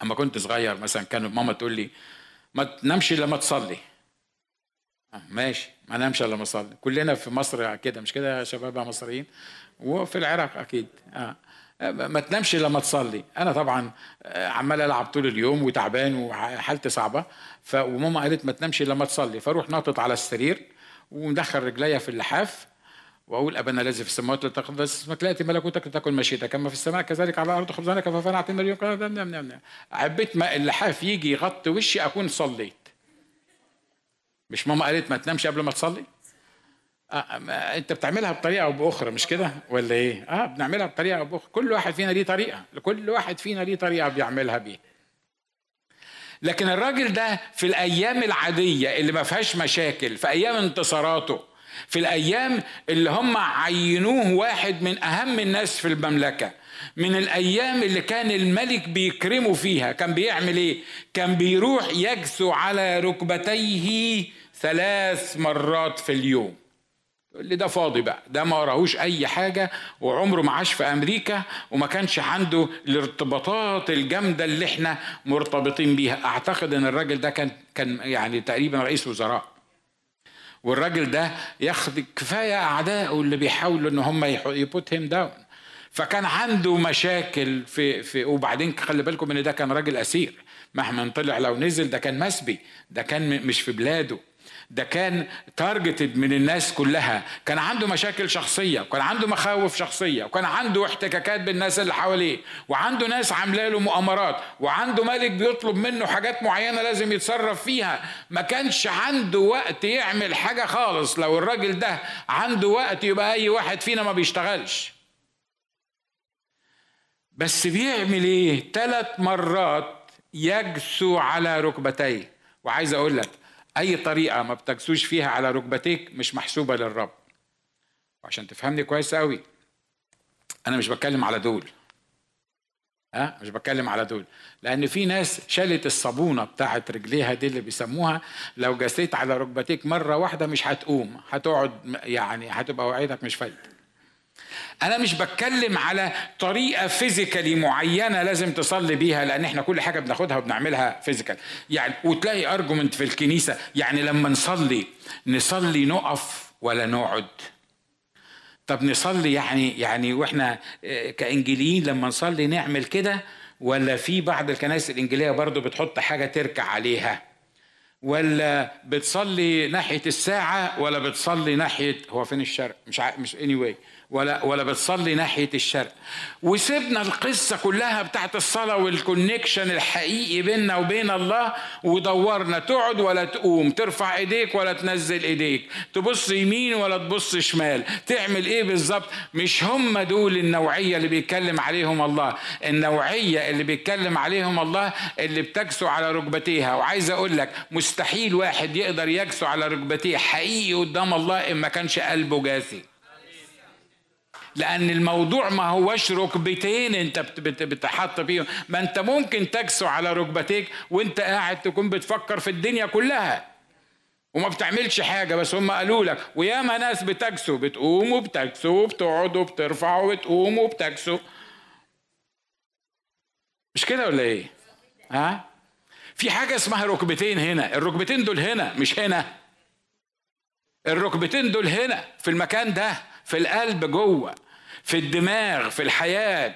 أما كنت صغير مثلا كانت ماما تقول لي ما تنامش إلا ما تصلي. آه، ماشي ما نامش إلا ما أصلي. كلنا في مصر كده مش كده يا شباب مصريين؟ وفي العراق أكيد. آه ما تنامش إلا ما تصلي. أنا طبعا آه، عمال ألعب طول اليوم وتعبان وحالتي صعبة. وماما قالت ما تنامش إلا ما تصلي. فاروح ناطط على السرير ومدخل رجليا في اللحاف. وأقول أبانا الذي في السماوات لتقدس اسمك لاتي ملكوتك لتكن مشيتك كما في السماء كذلك على الأرض خبزنا كفافنا اعطينا اليوم. نعم نعم نعم عبيت ما اللحاف يجي يغطي وشي أكون صليت. مش ماما قالت ما تنامش قبل ما تصلي؟ آه أنت بتعملها بطريقة أو بأخرى مش كده؟ ولا إيه؟ آه بنعملها بطريقة أو بأخرى. كل واحد فينا ليه طريقة. كل واحد فينا ليه طريقة بيعملها بيها لكن الراجل ده في الأيام العادية اللي ما فيهاش مشاكل في أيام انتصاراته في الأيام اللي هم عينوه واحد من أهم الناس في المملكة. من الأيام اللي كان الملك بيكرمه فيها. كان بيعمل إيه؟ كان بيروح يجثو على ركبتيه ثلاث مرات في اليوم. اللي ده فاضي بقى ده ما وراهوش أي حاجة وعمره ما عاش في أمريكا وما كانش عنده الارتباطات الجامدة اللي إحنا مرتبطين بيها. أعتقد إن الراجل ده كان كان يعني تقريبا رئيس وزراء. والراجل ده ياخد كفاية أعدائه اللي بيحاولوا إن هم يبوت هيم داون فكان عنده مشاكل في في وبعدين خلي بالكم إن ده كان راجل أسير. مهما طلع لو نزل ده كان مسبي ده كان مش في بلاده. ده كان تارجتد من الناس كلها. كان عنده مشاكل شخصية وكان عنده مخاوف شخصية وكان عنده احتكاكات بالناس اللي حواليه وعنده ناس عاملة له مؤامرات وعنده ملك بيطلب منه حاجات معينة لازم يتصرف فيها. ما كانش عنده وقت يعمل حاجة خالص. لو الراجل ده عنده وقت يبقى أي واحد فينا ما بيشتغلش. بس بيعمل إيه؟ ثلاث مرات يجسو على ركبتيه. وعايز أقول لك أي طريقة ما بتجسوش فيها على ركبتيك مش محسوبة للرب. وعشان تفهمني كويس قوي. أنا مش بتكلم على دول. ها؟ مش بتكلم على دول. لأن في ناس شالت الصابونة بتاعت رجليها دي اللي بيسموها. لو جسيت على ركبتيك مرة واحدة مش هتقوم. هتقعد يعني هتبقى وعيتك مش فايدة. أنا مش بتكلم على طريقة physically معينة لازم تصلي بيها لأن إحنا كل حاجة بناخدها وبنعملها physical. يعني وتلاقي argument في الكنيسة يعني لما نصلي نصلي نقف ولا نقعد؟ طب نصلي يعني يعني وإحنا آه، كإنجيليين لما نصلي نعمل كده؟ ولا في بعض الكنائس الإنجيلية برضو بتحط حاجة تركع عليها؟ ولا بتصلي ناحية الساعة ولا بتصلي ناحية هو فين الشرق؟ مش ع... مش اني anyway. ولا ولا بتصلي ناحية الشرق. وسيبنا القصة كلها بتاعت الصلاة والكونكشن الحقيقي بيننا وبين الله ودورنا تقعد ولا تقوم ترفع إيديك ولا تنزل إيديك تبص يمين ولا تبص شمال تعمل إيه بالظبط؟ مش هم دول النوعية اللي بيتكلم عليهم الله. النوعية اللي بيتكلم عليهم الله اللي بتجسو على ركبتيها. وعايز أقول لك مستحيل واحد يقدر يجسو على ركبتيه. حقيقي قدام الله إن ما كانش قلبه جاسي لأن الموضوع ما هوش ركبتين انت بتحط فيهم. ما انت ممكن تكسو على ركبتيك وانت قاعد تكون بتفكر في الدنيا كلها. وما بتعملش حاجة بس هم قالوا لك وياما ناس بتكسو. بتقوم وبتكسو وبتقعد وبترفع وبتقوم وبتكسو. مش كده ولا إيه؟ ها؟ في حاجة اسمها ركبتين هنا. الركبتين دول هنا مش هنا. الركبتين دول هنا في المكان ده. في القلب جوه في الدماغ في الحياة.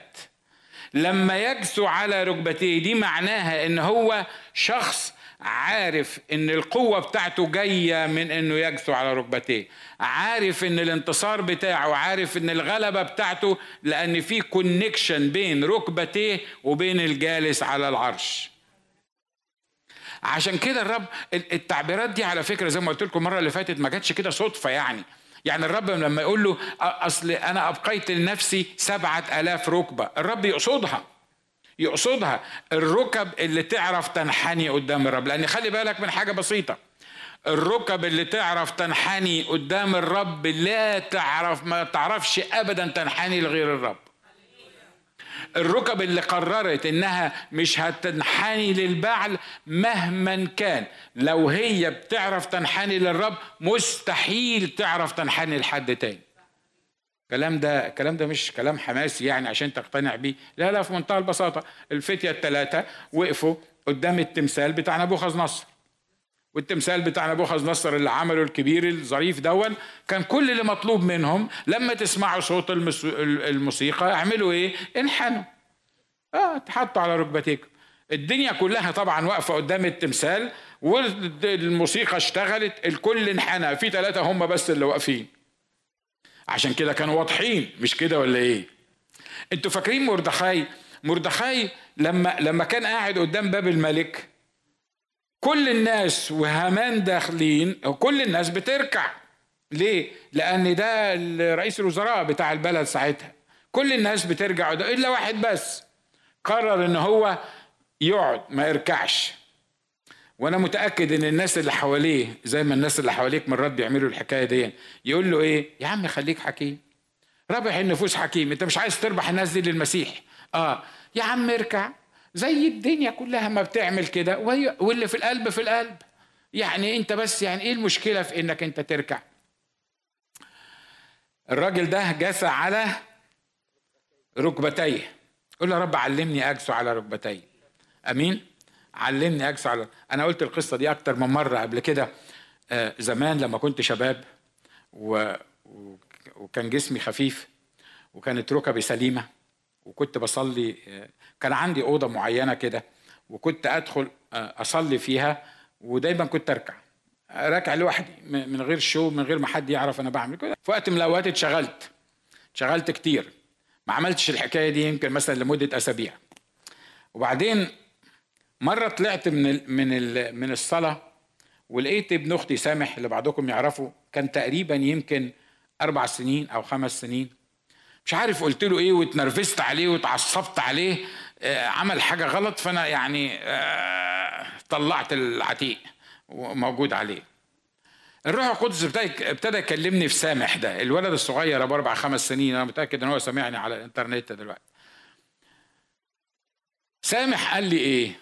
لما يجسو على ركبتيه دي معناها إن هو شخص عارف إن القوة بتاعته جاية من إنه يجسو على ركبتيه. عارف إن الانتصار بتاعه عارف إن الغلبة بتاعته لأن في كونكشن بين ركبتيه وبين الجالس على العرش. عشان كده الرب التعبيرات دي على فكرة زي ما قلت لكم المرة اللي فاتت ما جاتش كده صدفة يعني. يعني الرب لما يقول له أصل أنا أبقيت لنفسي سبعة ألاف ركبة. الرب يقصدها يقصدها. الركب اللي تعرف تنحني قدام الرب. لأن خلي بالك من حاجة بسيطة. الركب اللي تعرف تنحني قدام الرب لا تعرف ما تعرفش أبدا تنحني لغير الرب. الركب اللي قررت إنها مش هتنحني للبعل مهما كان. لو هي بتعرف تنحني للرب مستحيل تعرف تنحني لحد تاني. الكلام ده الكلام ده مش كلام حماسي يعني عشان تقتنع بيه. لا لا في منتهى البساطة. الفتية الثلاثه وقفوا قدام التمثال بتاع نبوخذ نصر والتمثال بتاع نبوخذ نصر اللي عمله الكبير الظريف دون كان كل اللي مطلوب منهم لما تسمعوا صوت الموسيقى اعملوا إيه؟ انحنوا. آه تحطوا على ركبتيكم. الدنيا كلها طبعا واقفة قدام التمثال والموسيقى اشتغلت الكل انحنى في ثلاثة هم بس اللي واقفين. عشان كده كانوا واضحين مش كده ولا إيه؟ أنتوا فاكرين مردخاي؟ مردخاي لما لما كان قاعد قدام باب الملك كل الناس وهامان داخلين كل الناس بتركع. ليه؟ لأن ده رئيس الوزراء بتاع البلد ساعتها. كل الناس بترجع إلا واحد بس. قرر إن هو يقعد ما يركعش. وأنا متأكد إن الناس اللي حواليه زي ما الناس اللي حواليك مرات بيعملوا الحكاية دي يقول له إيه؟ يا عم خليك حكيم. رابح النفوس حكيم. أنت مش عايز تربح الناس دي للمسيح. آه. يا عم اركع. زي الدنيا كلها ما بتعمل كده واللي في القلب في القلب. يعني انت بس يعني إيه المشكلة في انك انت تركع؟ الراجل ده جثى على ركبتيه. قول يا رب علمني اجسو على ركبتي أمين؟ علمني اجسو على أنا قلت القصة دي أكتر من مرة قبل كده آه، زمان لما كنت شباب و... وكان جسمي خفيف وكانت ركبي سليمة. وكنت بصلي آه، كان عندي أوضة معينة كده وكنت أدخل آه، أصلي فيها ودايما كنت أركع راكع لوحدي من غير شو من غير ما حد يعرف أنا بعمل كده. في وقت من الأوقات اتشغلت اتشغلت كتير ما عملتش الحكاية دي يمكن مثلا لمدة أسابيع. وبعدين مرة طلعت من ال من ال من الصلاة ولقيت ابن أختي سامح اللي بعضكم يعرفه كان تقريبا يمكن أربع سنين أو خمس سنين. مش عارف قلت له إيه واتنرفزت عليه واتعصبت عليه آه عمل حاجة غلط فأنا يعني آه طلعت العتيق وموجود عليه. الروح القدس ابتدى يكلمني في سامح ده. الولد الصغير أبو أربع خمس سنين أنا متأكد إن هو سامعني على الإنترنت دلوقتي. سامح قال لي إيه؟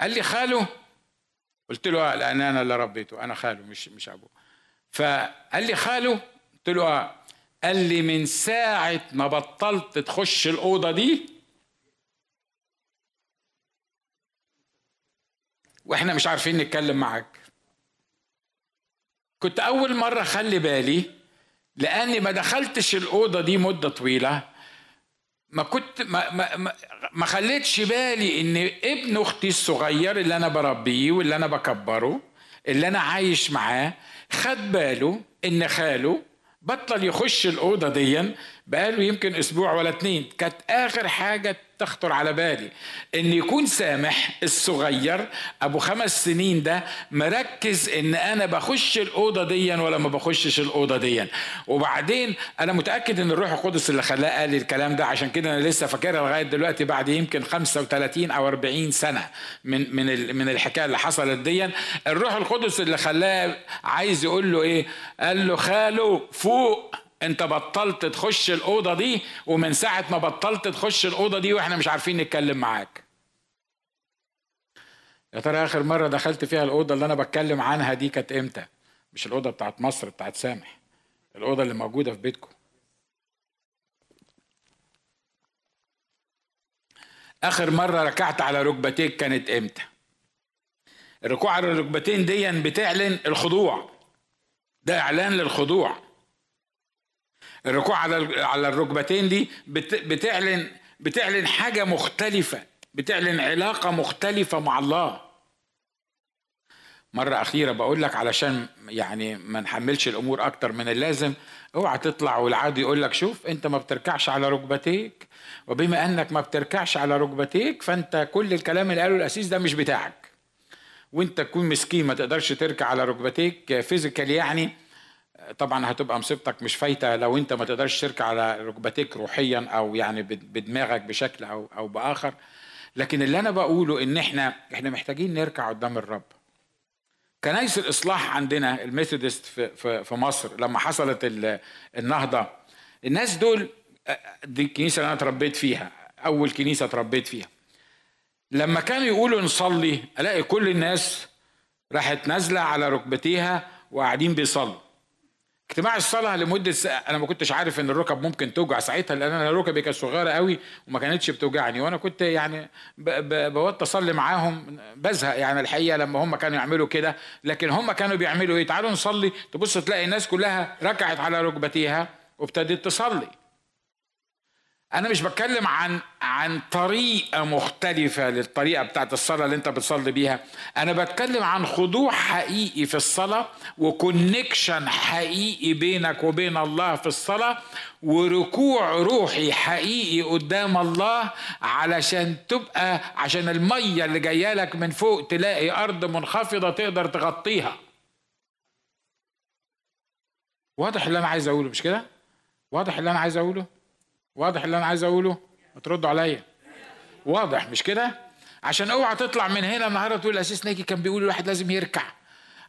قال لي خاله؟ قلت له آه لأن أنا اللي ربيته أنا خاله مش مش أبوه. فقال لي خاله؟ قلت له آه قال لي من ساعة ما بطلت تخش الأوضة دي وإحنا مش عارفين نتكلم معاك. كنت أول مرة أخلي بالي لأني ما دخلتش الأوضة دي مدة طويلة. ما كنت ما ما ما خليتش بالي إن ابن أختي الصغير اللي أنا بربيه واللي أنا بكبره اللي أنا عايش معاه خد باله إن خاله بطل يخش الأوضة ديا بقاله يمكن أسبوع ولا اتنين. كانت آخر حاجة تخطر على بالي. إن يكون سامح الصغير أبو خمس سنين ده مركز إن أنا بخش الأوضة ديا ولا ما بخشش الأوضة ديا. وبعدين أنا متأكد إن الروح القدس اللي خلاه قال الكلام ده عشان كده أنا لسه فاكرها لغاية دلوقتي بعد يمكن 35 أو 40 سنة من من من الحكاية اللي حصلت ديا. الروح القدس اللي خلاه عايز يقول له إيه؟ قال له خاله فوق. انت بطلت تخش الأوضة دي ومن ساعة ما بطلت تخش الأوضة دي وإحنا مش عارفين نتكلم معاك. يا ترى آخر مرة دخلت فيها الأوضة اللي أنا بتكلم عنها دي كانت إمتى؟ مش الأوضة بتاعت مصر بتاعت سامح. الأوضة اللي موجودة في بيتكم. آخر مرة ركعت على ركبتيك كانت إمتى؟ الركوع على الركبتين دي بتعلن الخضوع. ده إعلان للخضوع. الركوع على على الركبتين دي بتعلن بتعلن حاجة مختلفة بتعلن علاقة مختلفة مع الله. مرة أخيرة بقول لك علشان يعني ما نحملش الأمور أكتر من اللازم اوعى تطلع والعادي يقول لك شوف أنت ما بتركعش على ركبتيك وبما أنك ما بتركعش على ركبتيك فأنت كل الكلام اللي قاله الأسيس ده مش بتاعك. وأنت تكون مسكين ما تقدرش تركع على ركبتيك physical يعني طبعا هتبقى مصيبتك مش فايتة لو انت ما تقدرش تركع على ركبتيك روحيا أو يعني بدماغك بشكل أو أو بآخر. لكن اللي أنا بقوله إن إحنا إحنا محتاجين نركع قدام الرب. كنايس الإصلاح عندنا ال Methodist في, في, في مصر لما حصلت النهضة الناس دول دي الكنيسة اللي أنا اتربيت فيها أول كنيسة اتربيت فيها. لما كانوا يقولوا نصلي ألاقي كل الناس راحت نازلة على ركبتيها وقاعدين بيصلوا. اجتماع الصلاة لمدة ساعة أنا ما كنتش عارف إن الركب ممكن توجع ساعتها لأن أنا ركبي كانت صغيرة قوي وما كانتش بتوجعني وأنا كنت يعني بوط أصلي معاهم بزهق يعني الحقيقة لما هم كانوا يعملوا كده لكن هم كانوا بيعملوا إيه؟ تعالوا نصلي. تبص تلاقي الناس كلها ركعت على ركبتيها وابتدت تصلي. أنا مش بتكلم عن عن طريقة مختلفة للطريقة بتاعت الصلاة اللي أنت بتصلي بيها. أنا بتكلم عن خضوع حقيقي في الصلاة وكونكشن حقيقي بينك وبين الله في الصلاة وركوع روحي حقيقي قدام الله علشان تبقى عشان المية اللي جاية لك من فوق تلاقي أرض منخفضة تقدر تغطيها. واضح اللي أنا عايز أقوله مش كده؟ واضح اللي أنا عايز أقوله؟ واضح اللي أنا عايز أقوله؟ تردوا عليا. واضح مش كده؟ عشان اوعى تطلع من هنا النهارده تقول الاسيس ناجي كان بيقول الواحد لازم يركع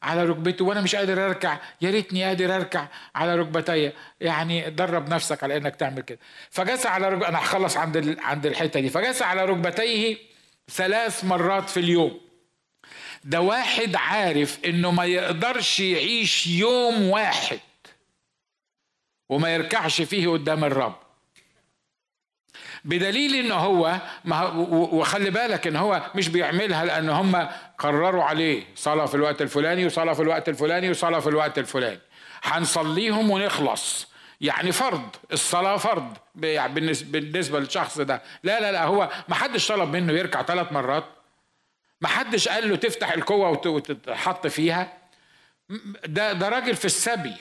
على ركبته وأنا مش قادر أركع. يا ريتني قادر أركع على ركبتي. يعني درب نفسك على إنك تعمل كده. فجلس على ركب... أنا هخلص عند ال... عند الحتة دي. فجلس على ركبتيه ثلاث مرات في اليوم. ده واحد عارف إنه ما يقدرش يعيش يوم واحد وما يركعش فيه قدام الرب. بدليل إن هو وخلي بالك إن هو مش بيعملها لأن هم قرروا عليه صلاة في الوقت الفلاني وصلاة في الوقت الفلاني وصلاة في الوقت الفلاني. هنصليهم ونخلص. يعني فرض الصلاة فرض. يعني بالنسبة للشخص ده. لا لا لا هو ما حدش طلب منه يركع ثلاث مرات. ما حدش قال له تفتح القوة وتتحط فيها. ده ده راجل في السبي.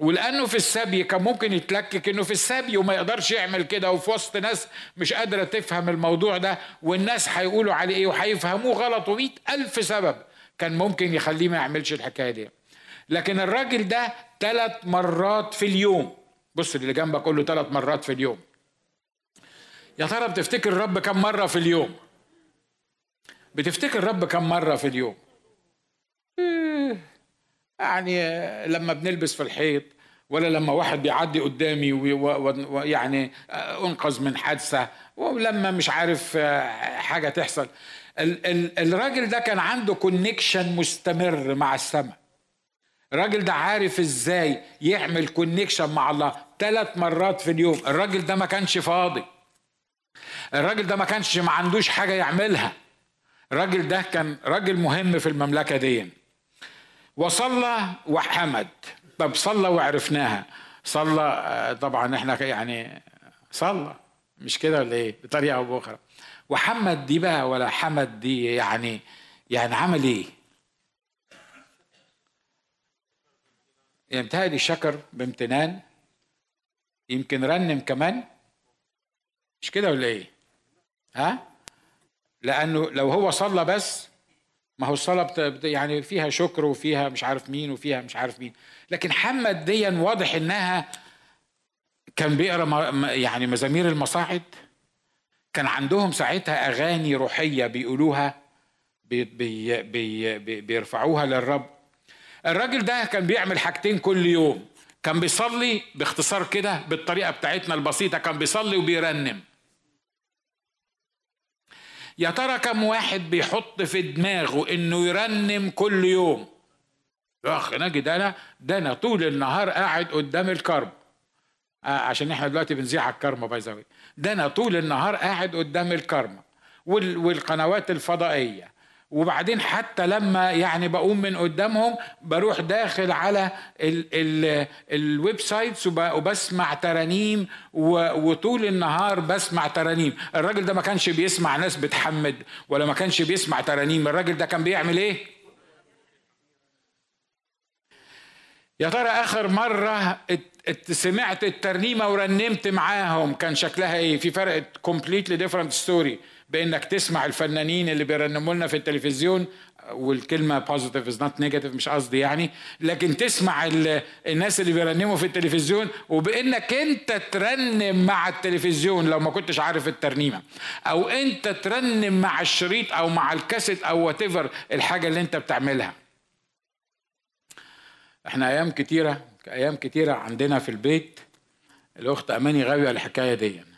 ولأنه في السبي كان ممكن يتلكك إنه في السبي وما يقدرش يعمل كده وفي وسط ناس مش قادرة تفهم الموضوع ده والناس هيقولوا عليه إيه وهيفهموه غلط ومئة ألف سبب كان ممكن يخليه ما يعملش الحكاية دي. لكن الراجل ده ثلاث مرات في اليوم بص اللي جنبك قول له ثلاث مرات في اليوم. يا ترى بتفتكر الرب كم مرة في اليوم؟ بتفتكر الرب كم مرة في اليوم؟ يعني لما بنلبس في الحيط ولا لما واحد بيعدي قدامي ويعني أنقذ من حادثة ولما مش عارف حاجة تحصل. الراجل ده كان عنده connection مستمر مع السماء. الراجل ده عارف إزاي يعمل connection مع الله ثلاث مرات في اليوم. الراجل ده ما كانش فاضي. الراجل ده ما كانش ما عندوش حاجة يعملها. الراجل ده كان راجل مهم في المملكة دي. وصلى وحمد. طب صلى وعرفناها. صلى آه، طبعا إحنا يعني صلى. مش كده ولا إيه؟ بطريقة أو بأخرى. وحمد دي بقى ولا حمد دي يعني يعني عمل إيه؟ يعني شكر بامتنان. يمكن رنم كمان. مش كده ولا إيه؟ ها؟ لأنه لو هو صلى بس ما هو الصلاة يعني فيها شكر وفيها مش عارف مين وفيها مش عارف مين. لكن حمد ديا واضح إنها كان بيقرأ يعني مزامير المصاعد كان عندهم ساعتها أغاني روحية بيقولوها بي بي بي بيرفعوها للرب. الراجل ده كان بيعمل حاجتين كل يوم. كان بيصلي باختصار كده بالطريقة بتاعتنا البسيطة كان بيصلي وبيرنم. يا ترى كم واحد بيحط في دماغه إنه يرنم كل يوم؟ يا اخ نجد أنا ده أنا طول النهار قاعد قدام الكرب آه عشان إحنا دلوقتي بنذيع على الكرمه باي ده أنا طول النهار قاعد قدام الكرمه والقنوات الفضائية. وبعدين حتى لما يعني بقوم من قدامهم بروح داخل على ال websites وبسمع ترانيم وطول النهار بسمع ترانيم. الراجل ده ما كانش بيسمع ناس بتحمد ولا ما كانش بيسمع ترانيم. الراجل ده كان بيعمل إيه؟ يا ترى آخر مرة سمعت الترنيمة ورنمت معاهم كان شكلها إيه؟ في فرق completely different story بانك تسمع الفنانين اللي بيرنموا لنا في التلفزيون والكلمة positive is not negative مش قصدي يعني. لكن تسمع الناس اللي بيرنموا في التلفزيون وبانك انت ترنم مع التلفزيون لو ما كنتش عارف الترنيمة. أو انت ترنم مع الشريط أو مع الكاسيت أو what الحاجة اللي انت بتعملها. إحنا أيام كتيرة أيام كتيرة عندنا في البيت الأخت أماني غاوية الحكاية دي.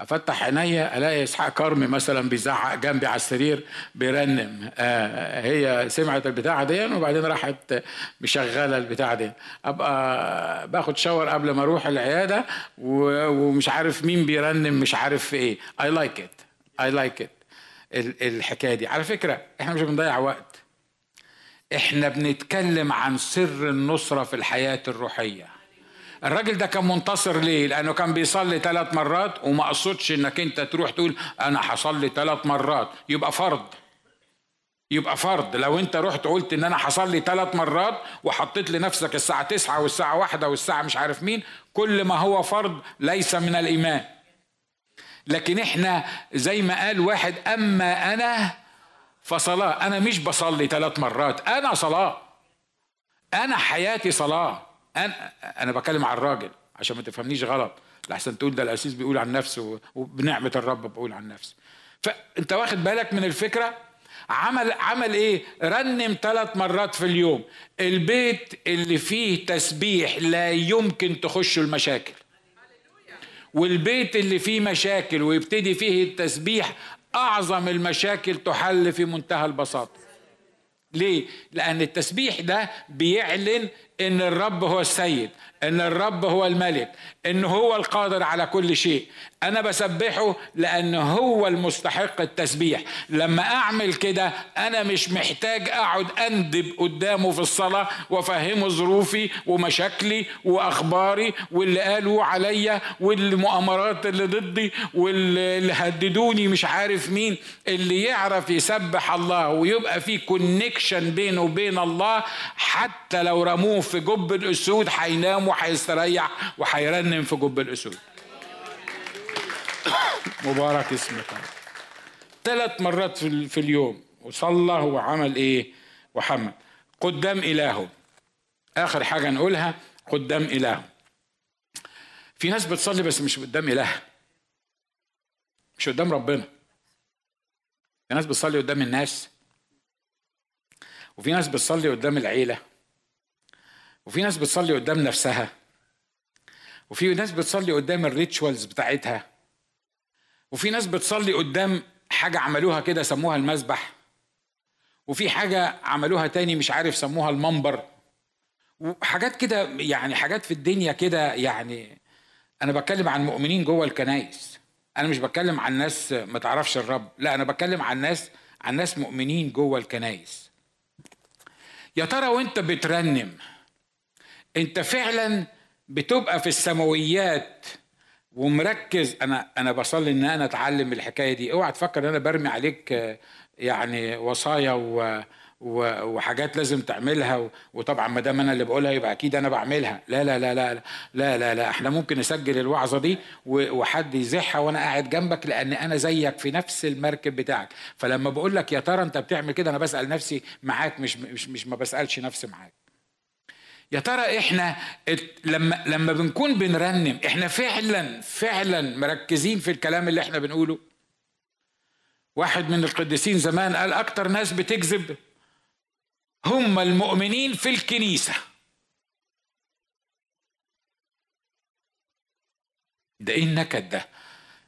أفتح عينيا ألاقي إسحاق كرمي مثلا بيزعق جنبي على السرير بيرنم. آه هي سمعت البتاعة دي وبعدين راحت مشغلة البتاعة دي. أبقى باخد shower قبل ما أروح العيادة ومش عارف مين بيرنم مش عارف في إيه I like it I like it الحكاية دي. على فكرة إحنا مش بنضيع وقت. إحنا بنتكلم عن سر النصرة في الحياة الروحية. الراجل ده كان منتصر ليه؟ لأنه كان بيصلي ثلاث مرات وما قصدش إنك أنت تروح تقول أنا هصلي ثلاث مرات. يبقى فرض. يبقى فرض. لو أنت رحت قلت إن أنا هصلي ثلاث مرات وحطيت لنفسك الساعة تسعة والساعة واحدة والساعة مش عارف مين كل ما هو فرض ليس من الإيمان. لكن إحنا زي ما قال واحد أما أنا فصلاة. أنا مش بصلي ثلاث مرات. أنا صلاة. أنا حياتي صلاة. أنا أنا بكلم على الراجل عشان ما تفهمنيش غلط. لحسن تقول ده الاسيس بيقول عن نفسه وبنعمة الرب بقول عن نفسي فأنت واخد بالك من الفكرة؟ عمل عمل إيه؟ رنم ثلاث مرات في اليوم. البيت اللي فيه تسبيح لا يمكن تخش المشاكل. والبيت اللي فيه مشاكل ويبتدي فيه التسبيح أعظم المشاكل تحل في منتهى البساطة. ليه؟ لأن التسبيح ده بيعلن إن الرب هو السيد إن الرب هو الملك إن هو القادر على كل شيء. أنا بسبحه لأن هو المستحق التسبيح. لما أعمل كده أنا مش محتاج أقعد أندب قدامه في الصلاة وأفهمه ظروفي ومشاكلي وأخباري واللي قالوا عليا والمؤامرات اللي ضدي واللي هددوني مش عارف مين. اللي يعرف يسبح الله ويبقى في كونكشن بينه وبين الله حتى لو رموه في جب الأسود هينام وهيستريح وهيرنم في جب الأسود. مبارك اسمك. ثلاث مرات في اليوم. وصلى وعمل إيه؟ وحمد قدام إلهه. آخر حاجة نقولها قدام إلهه. في ناس بتصلي بس مش قدام إله. مش قدام ربنا. في ناس بتصلي قدام الناس. وفي ناس بتصلي قدام العيلة. وفي ناس بتصلي قدام نفسها وفي ناس بتصلي قدام الريتشوالز بتاعتها وفي ناس بتصلي قدام حاجة عملوها كده سموها المذبح وفي حاجة عملوها تاني مش عارف سموها المنبر وحاجات كده يعني حاجات في الدنيا كده يعني أنا بتكلم عن مؤمنين جوه الكنايس أنا مش بتكلم عن ناس ما تعرفش الرب لا أنا بتكلم عن ناس عن ناس مؤمنين جوه الكنايس يا ترى وأنت بترنم انت فعلا بتبقى في السماويات ومركز. أنا أنا بصلي إن أنا أتعلم الحكاية دي. اوعى تفكر إن أنا برمي عليك يعني وصايا و وحاجات لازم تعملها وطبعا ما دام أنا اللي بقولها يبقى أكيد أنا بعملها. لا لا لا لا لا لا لا إحنا ممكن نسجل الوعظة دي وحد يزحها وأنا قاعد جنبك لأن أنا زيك في نفس المركب بتاعك. فلما بقول لك يا ترى أنت بتعمل كده أنا بسأل نفسي معاك مش مش مش ما بسألش نفسي معاك. يا ترى إحنا لما لما بنكون بنرنم إحنا فعلا فعلا مركزين في الكلام اللي إحنا بنقوله؟ واحد من القديسين زمان قال أكتر ناس بتكذب هم المؤمنين في الكنيسة. ده إيه النكد ده؟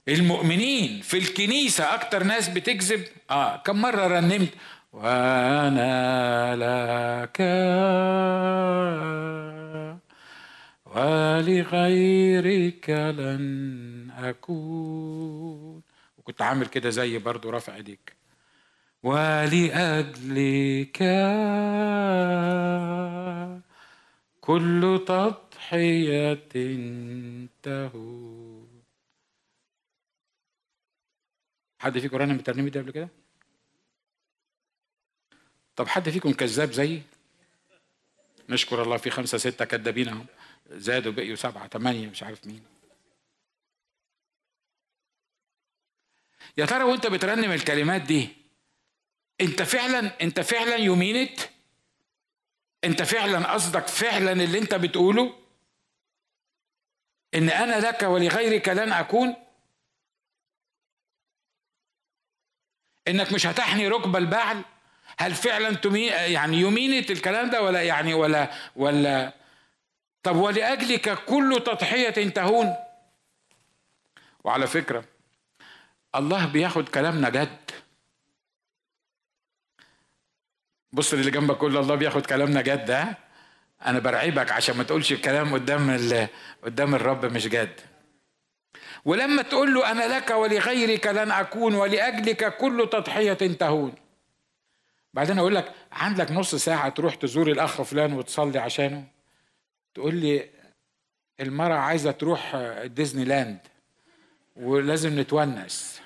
المؤمنين في الكنيسة أكتر ناس بتكذب؟ آه كم مرة رنمت؟ وأنا لك ولغيرك لن أكون. وكنت عامل كده زي برضو رافع إيديك. ولأجلك كل تضحية تهون. حد فيكم رنم الترنيمة دي قبل كده؟ طب حد فيكم كذاب زيي؟ نشكر الله في خمسة ستة كذابين اهم زادوا بقيوا سبعة ثمانية مش عارف مين. يا ترى وانت بترنم الكلمات دي انت فعلا انت فعلا يمينت انت فعلا قصدك فعلا اللي انت بتقوله؟ إن أنا لك ولغيرك لن أكون؟ إنك مش هتحني ركب البعل؟ هل فعلا تمي يعني يمينة الكلام ده ولا يعني ولا ولا؟ طب ولأجلك كل تضحية تهون. وعلى فكرة الله بياخد كلامنا جد بص اللي جنبك كل الله بياخد كلامنا جد ها؟ أنا برعبك عشان ما تقولش الكلام قدام قدام الرب مش جد. ولما تقول له أنا لك ولغيرك لن أكون ولأجلك كل تضحية تهون. بعدين أقول لك عندك نص ساعة تروح تزور الاخ فلان وتصلي عشانه؟ تقول لي المرأة عايزة تروح ديزني لاند ولازم نتونس.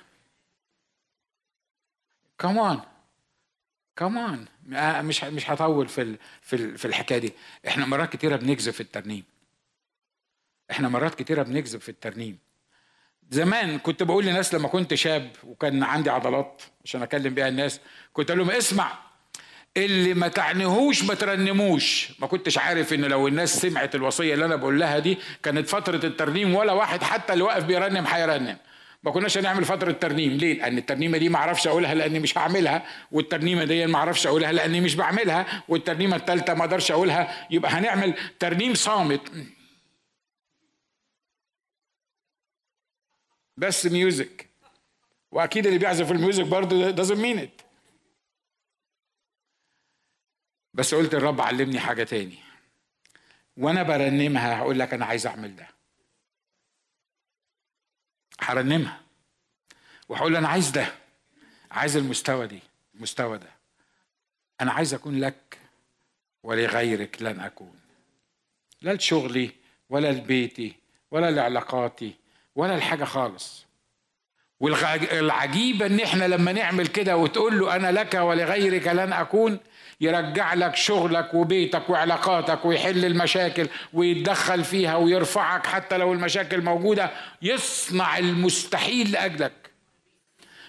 كمان كمان مش مش هطول في في في الحكاية دي. إحنا مرات كتيرة بنكذب في الترنيم. إحنا مرات كتيرة بنكذب في الترنيم. زمان كنت بقول لناس لما كنت شاب وكان عندي عضلات عشان أكلم بيها الناس كنت أقول لهم اسمع اللي ما تعنيهوش ما ترنموش. ما كنتش عارف إن لو الناس سمعت الوصية اللي أنا بقول لها دي كانت فترة الترنيم ولا واحد حتى اللي واقف بيرنم هيرنم. ما كناش هنعمل فترة ترنيم. ليه؟ لأن الترنيمة دي ما أعرفش أقولها لأني مش هعملها والترنيمة دي ما أعرفش أقولها لأني مش بعملها والترنيمة الثالثه ما أقدرش أقولها. يبقى هنعمل ترنيم صامت. بس music وأكيد اللي بيعزف الميوزك برضه doesn't mean it. بس قلت الرب علمني حاجة تاني. وأنا برنمها هقول لك أنا عايز أعمل ده. هرنمها. وهقول أنا عايز ده. عايز المستوى دي المستوى ده. أنا عايز أكون لك ولغيرك لن أكون. لا لشغلي ولا لبيتي ولا لعلاقاتي ولا الحاجة خالص. والعجيبه إن إحنا لما نعمل كده وتقول له أنا لك ولغيرك لن أكون يرجع لك شغلك وبيتك وعلاقاتك ويحل المشاكل ويتدخل فيها ويرفعك حتى لو المشاكل موجودة يصنع المستحيل لأجلك.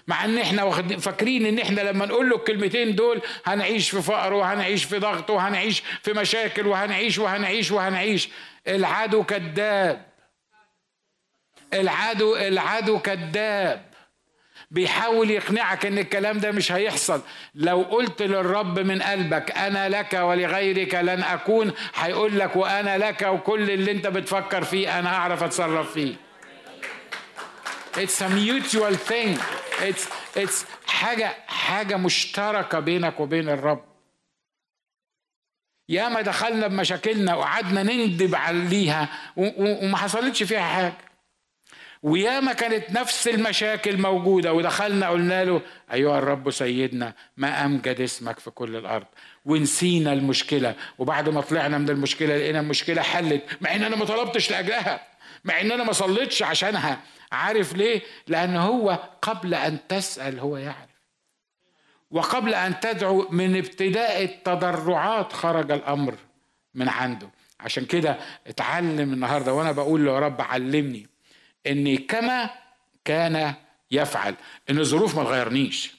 مع إن إحنا فاكرين إن إحنا لما نقول له الكلمتين دول هنعيش في فقر وهنعيش في ضغط وهنعيش في مشاكل وهنعيش وهنعيش وهنعيش. العدو كذاب. العدو العدو كذاب بيحاول يقنعك إن الكلام ده مش هيحصل لو قلت للرب من قلبك أنا لك ولغيرك لن أكون هيقول لك وأنا لك وكل اللي أنت بتفكر فيه أنا هعرف أتصرف فيه It's a mutual thing. It's, it's حاجة حاجة مشتركة بينك وبين الرب. ياما دخلنا بمشاكلنا وقعدنا نندب عليها وما حصلتش فيها حاجة. وياما كانت نفس المشاكل موجودة. ودخلنا قلنا له أيها الرب سيدنا ما أمجد اسمك في كل الأرض. ونسينا المشكلة. وبعد ما طلعنا من المشكلة لقينا المشكلة حلت مع إن أنا ما طلبتش لأجلها مع إن أنا ما صليتش عشانها. عارف ليه؟ لأن هو قبل أن تسأل هو يعرف. وقبل أن تدعو من ابتداء التضرعات خرج الأمر من عنده. عشان كده اتعلم النهارده وأنا بقول له يا رب علمني اني كما كان يفعل. إن الظروف ما تغيرنيش.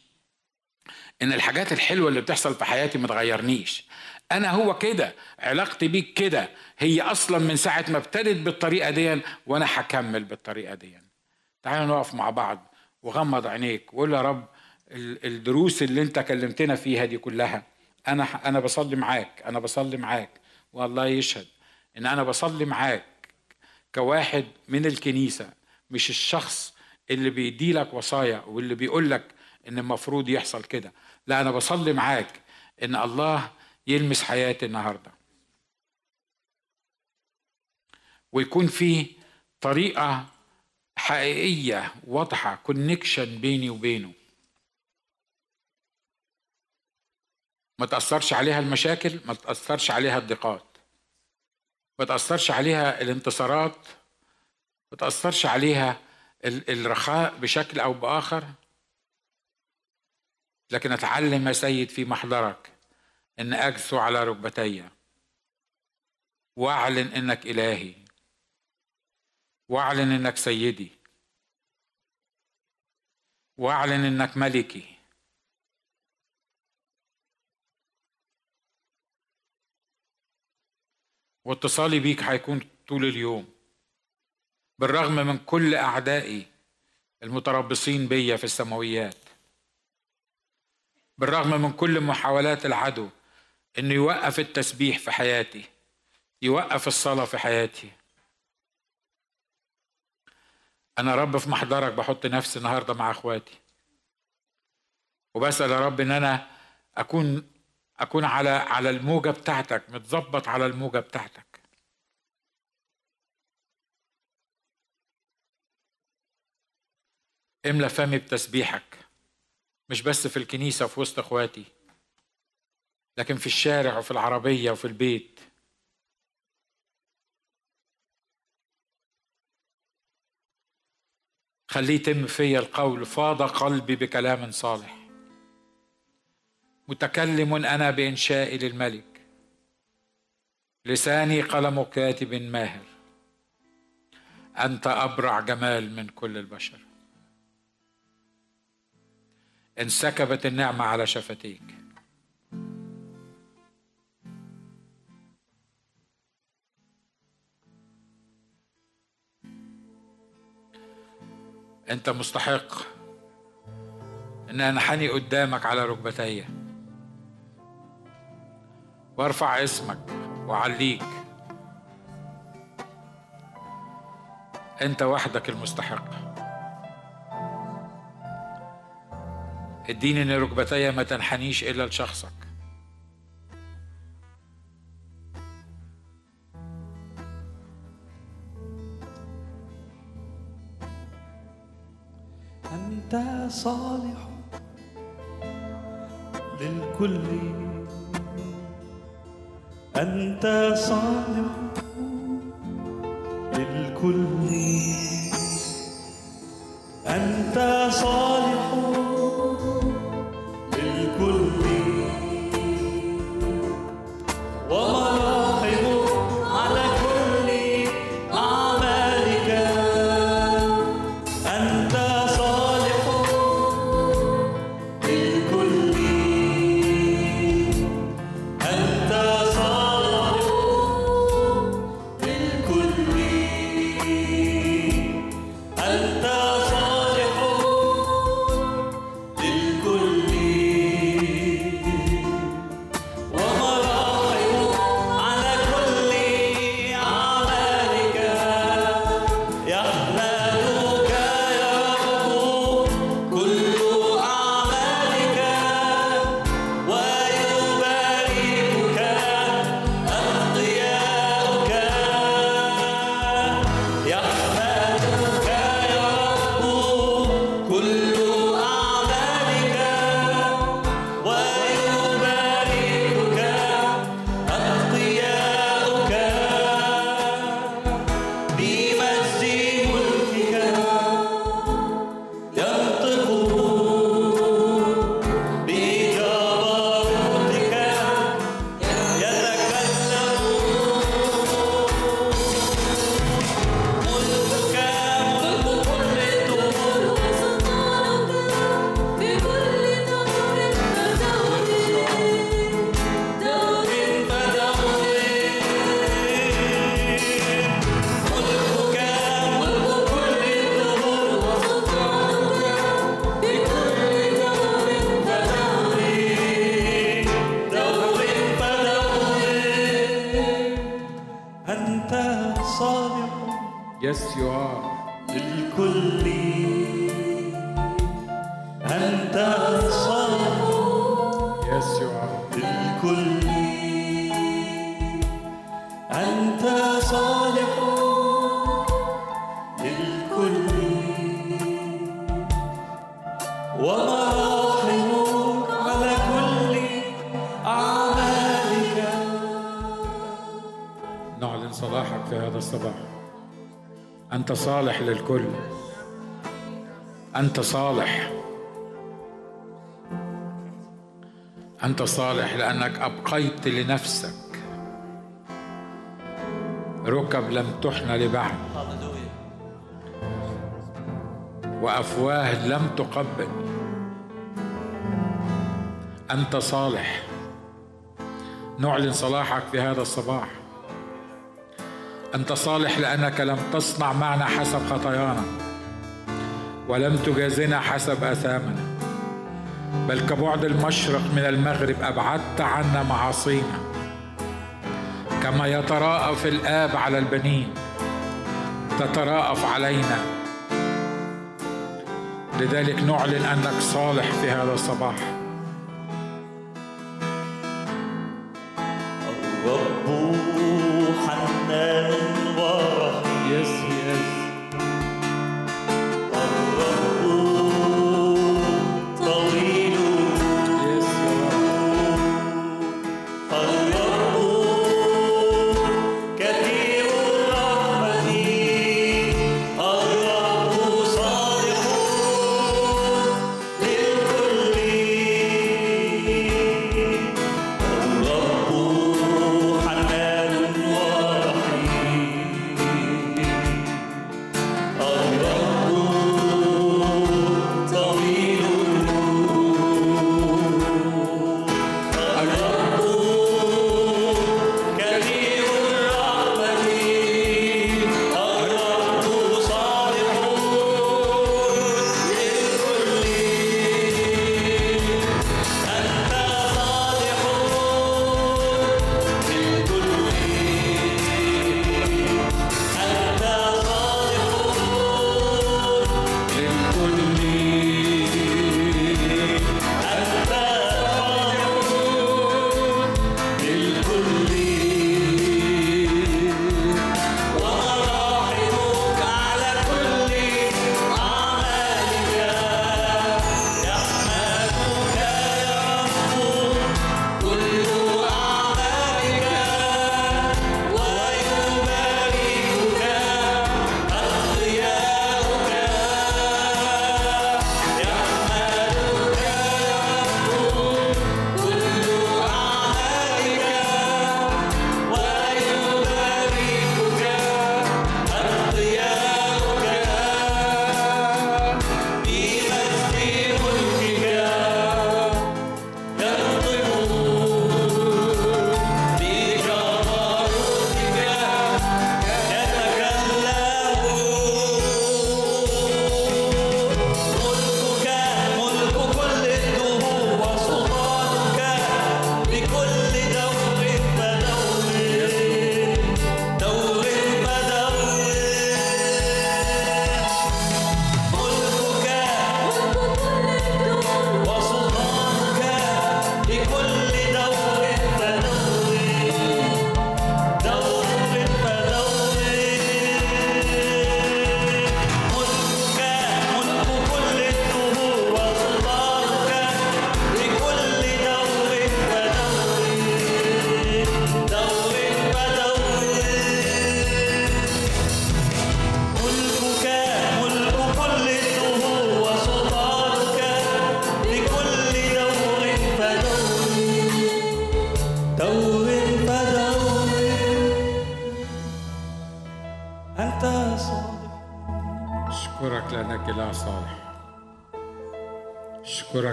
إن الحاجات الحلوة اللي بتحصل في حياتي ما تغيرنيش. أنا هو كده. علاقتي بيك كده. هي أصلا من ساعة ما ابتدت بالطريقة دي وأنا هكمل بالطريقة دي تعالوا نقف مع بعض وغمض عينيك. وقول يا رب الدروس اللي أنت كلمتنا فيها دي كلها. أنا أنا بصلي معاك. أنا بصلي معاك. والله يشهد إن أنا بصلي معاك كواحد من الكنيسة. مش الشخص اللي بيدي لك وصايا واللي بيقول لك إن المفروض يحصل كده. لا أنا بصلي معاك إن الله يلمس حياتي النهارده. ويكون في طريقة حقيقية واضحة كونكشن بيني وبينه. ما تأثرش عليها المشاكل ما تأثرش عليها الضيقات ما تأثرش عليها الانتصارات ما تأثرش عليها الرخاء بشكل أو بآخر؟ لكن أتعلم يا سيد في محضرك إن أجثو على ركبتي وأعلن إنك إلهي وأعلن إنك سيدي وأعلن إنك ملكي. واتصالي بيك هيكون طول اليوم. بالرغم من كل أعدائي المتربصين بيا في السماويات. بالرغم من كل محاولات العدو إنه يوقف التسبيح في حياتي يوقف الصلاة في حياتي. أنا رب في محضرك بحط نفسي النهارده مع أخواتي. وبسأل يا رب إن أنا أكون أكون على على الموجة بتاعتك متظبط على الموجة بتاعتك. املى فمي بتسبيحك مش بس في الكنيسة وفي وسط اخواتي لكن في الشارع وفي العربية وفي البيت. خليه يتم فيا القول فاض قلبي بكلام صالح. متكلم أنا بانشاء للملك. لساني قلم كاتب ماهر. أنت أبرع جمال من كل البشر. انسكبت النعمة على شفتيك. أنت مستحق أن أنحني قدامك على ركبتي. وارفع اسمك وعليك. أنت وحدك المستحق. اديني ان ركبتي ما تنحنيش إلا لشخصك. أنت صالح للكل. أنت صالح للكل. أنت صالح للكل ومراحم Yes, you are. للكل أنت صالح أنت صالح للكل. أنت صالح. أنت صالح لأنك أبقيت لنفسك. ركب لم تحنى لبعد وأفواه لم تقبل. أنت صالح. نعلن صلاحك في هذا الصباح. أنت صالح لأنك لم تصنع معنا حسب خطايانا ولم تجازنا حسب آثامنا. بل كبعد المشرق من المغرب أبعدت عنا معاصينا. كما يتراءف الآب على البنين تتراءف علينا. لذلك نعلن أنك صالح في هذا الصباح. الرب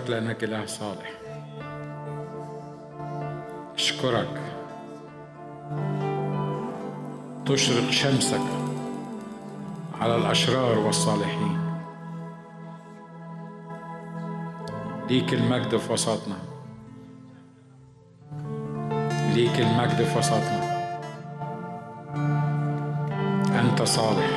أشكرك لأنك إله صالح. أشكرك. تشرق شمسك على الأشرار والصالحين. ليك المجد في وسطنا. ليك المجد في وسطنا. أنت صالح.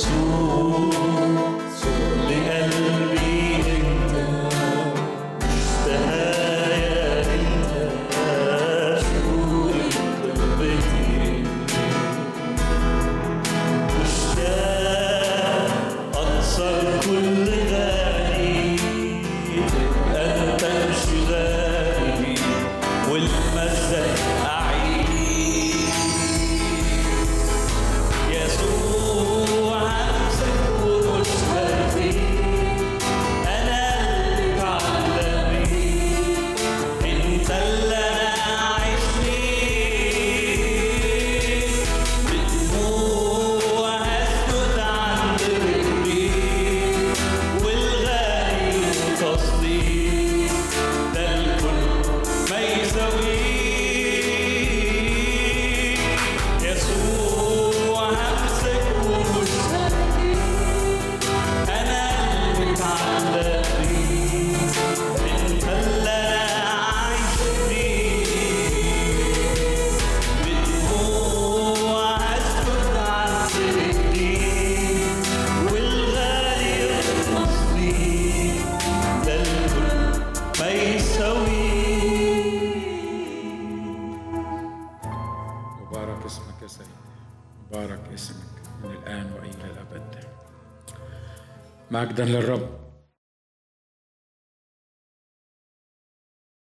Jesús. مجدا للرب.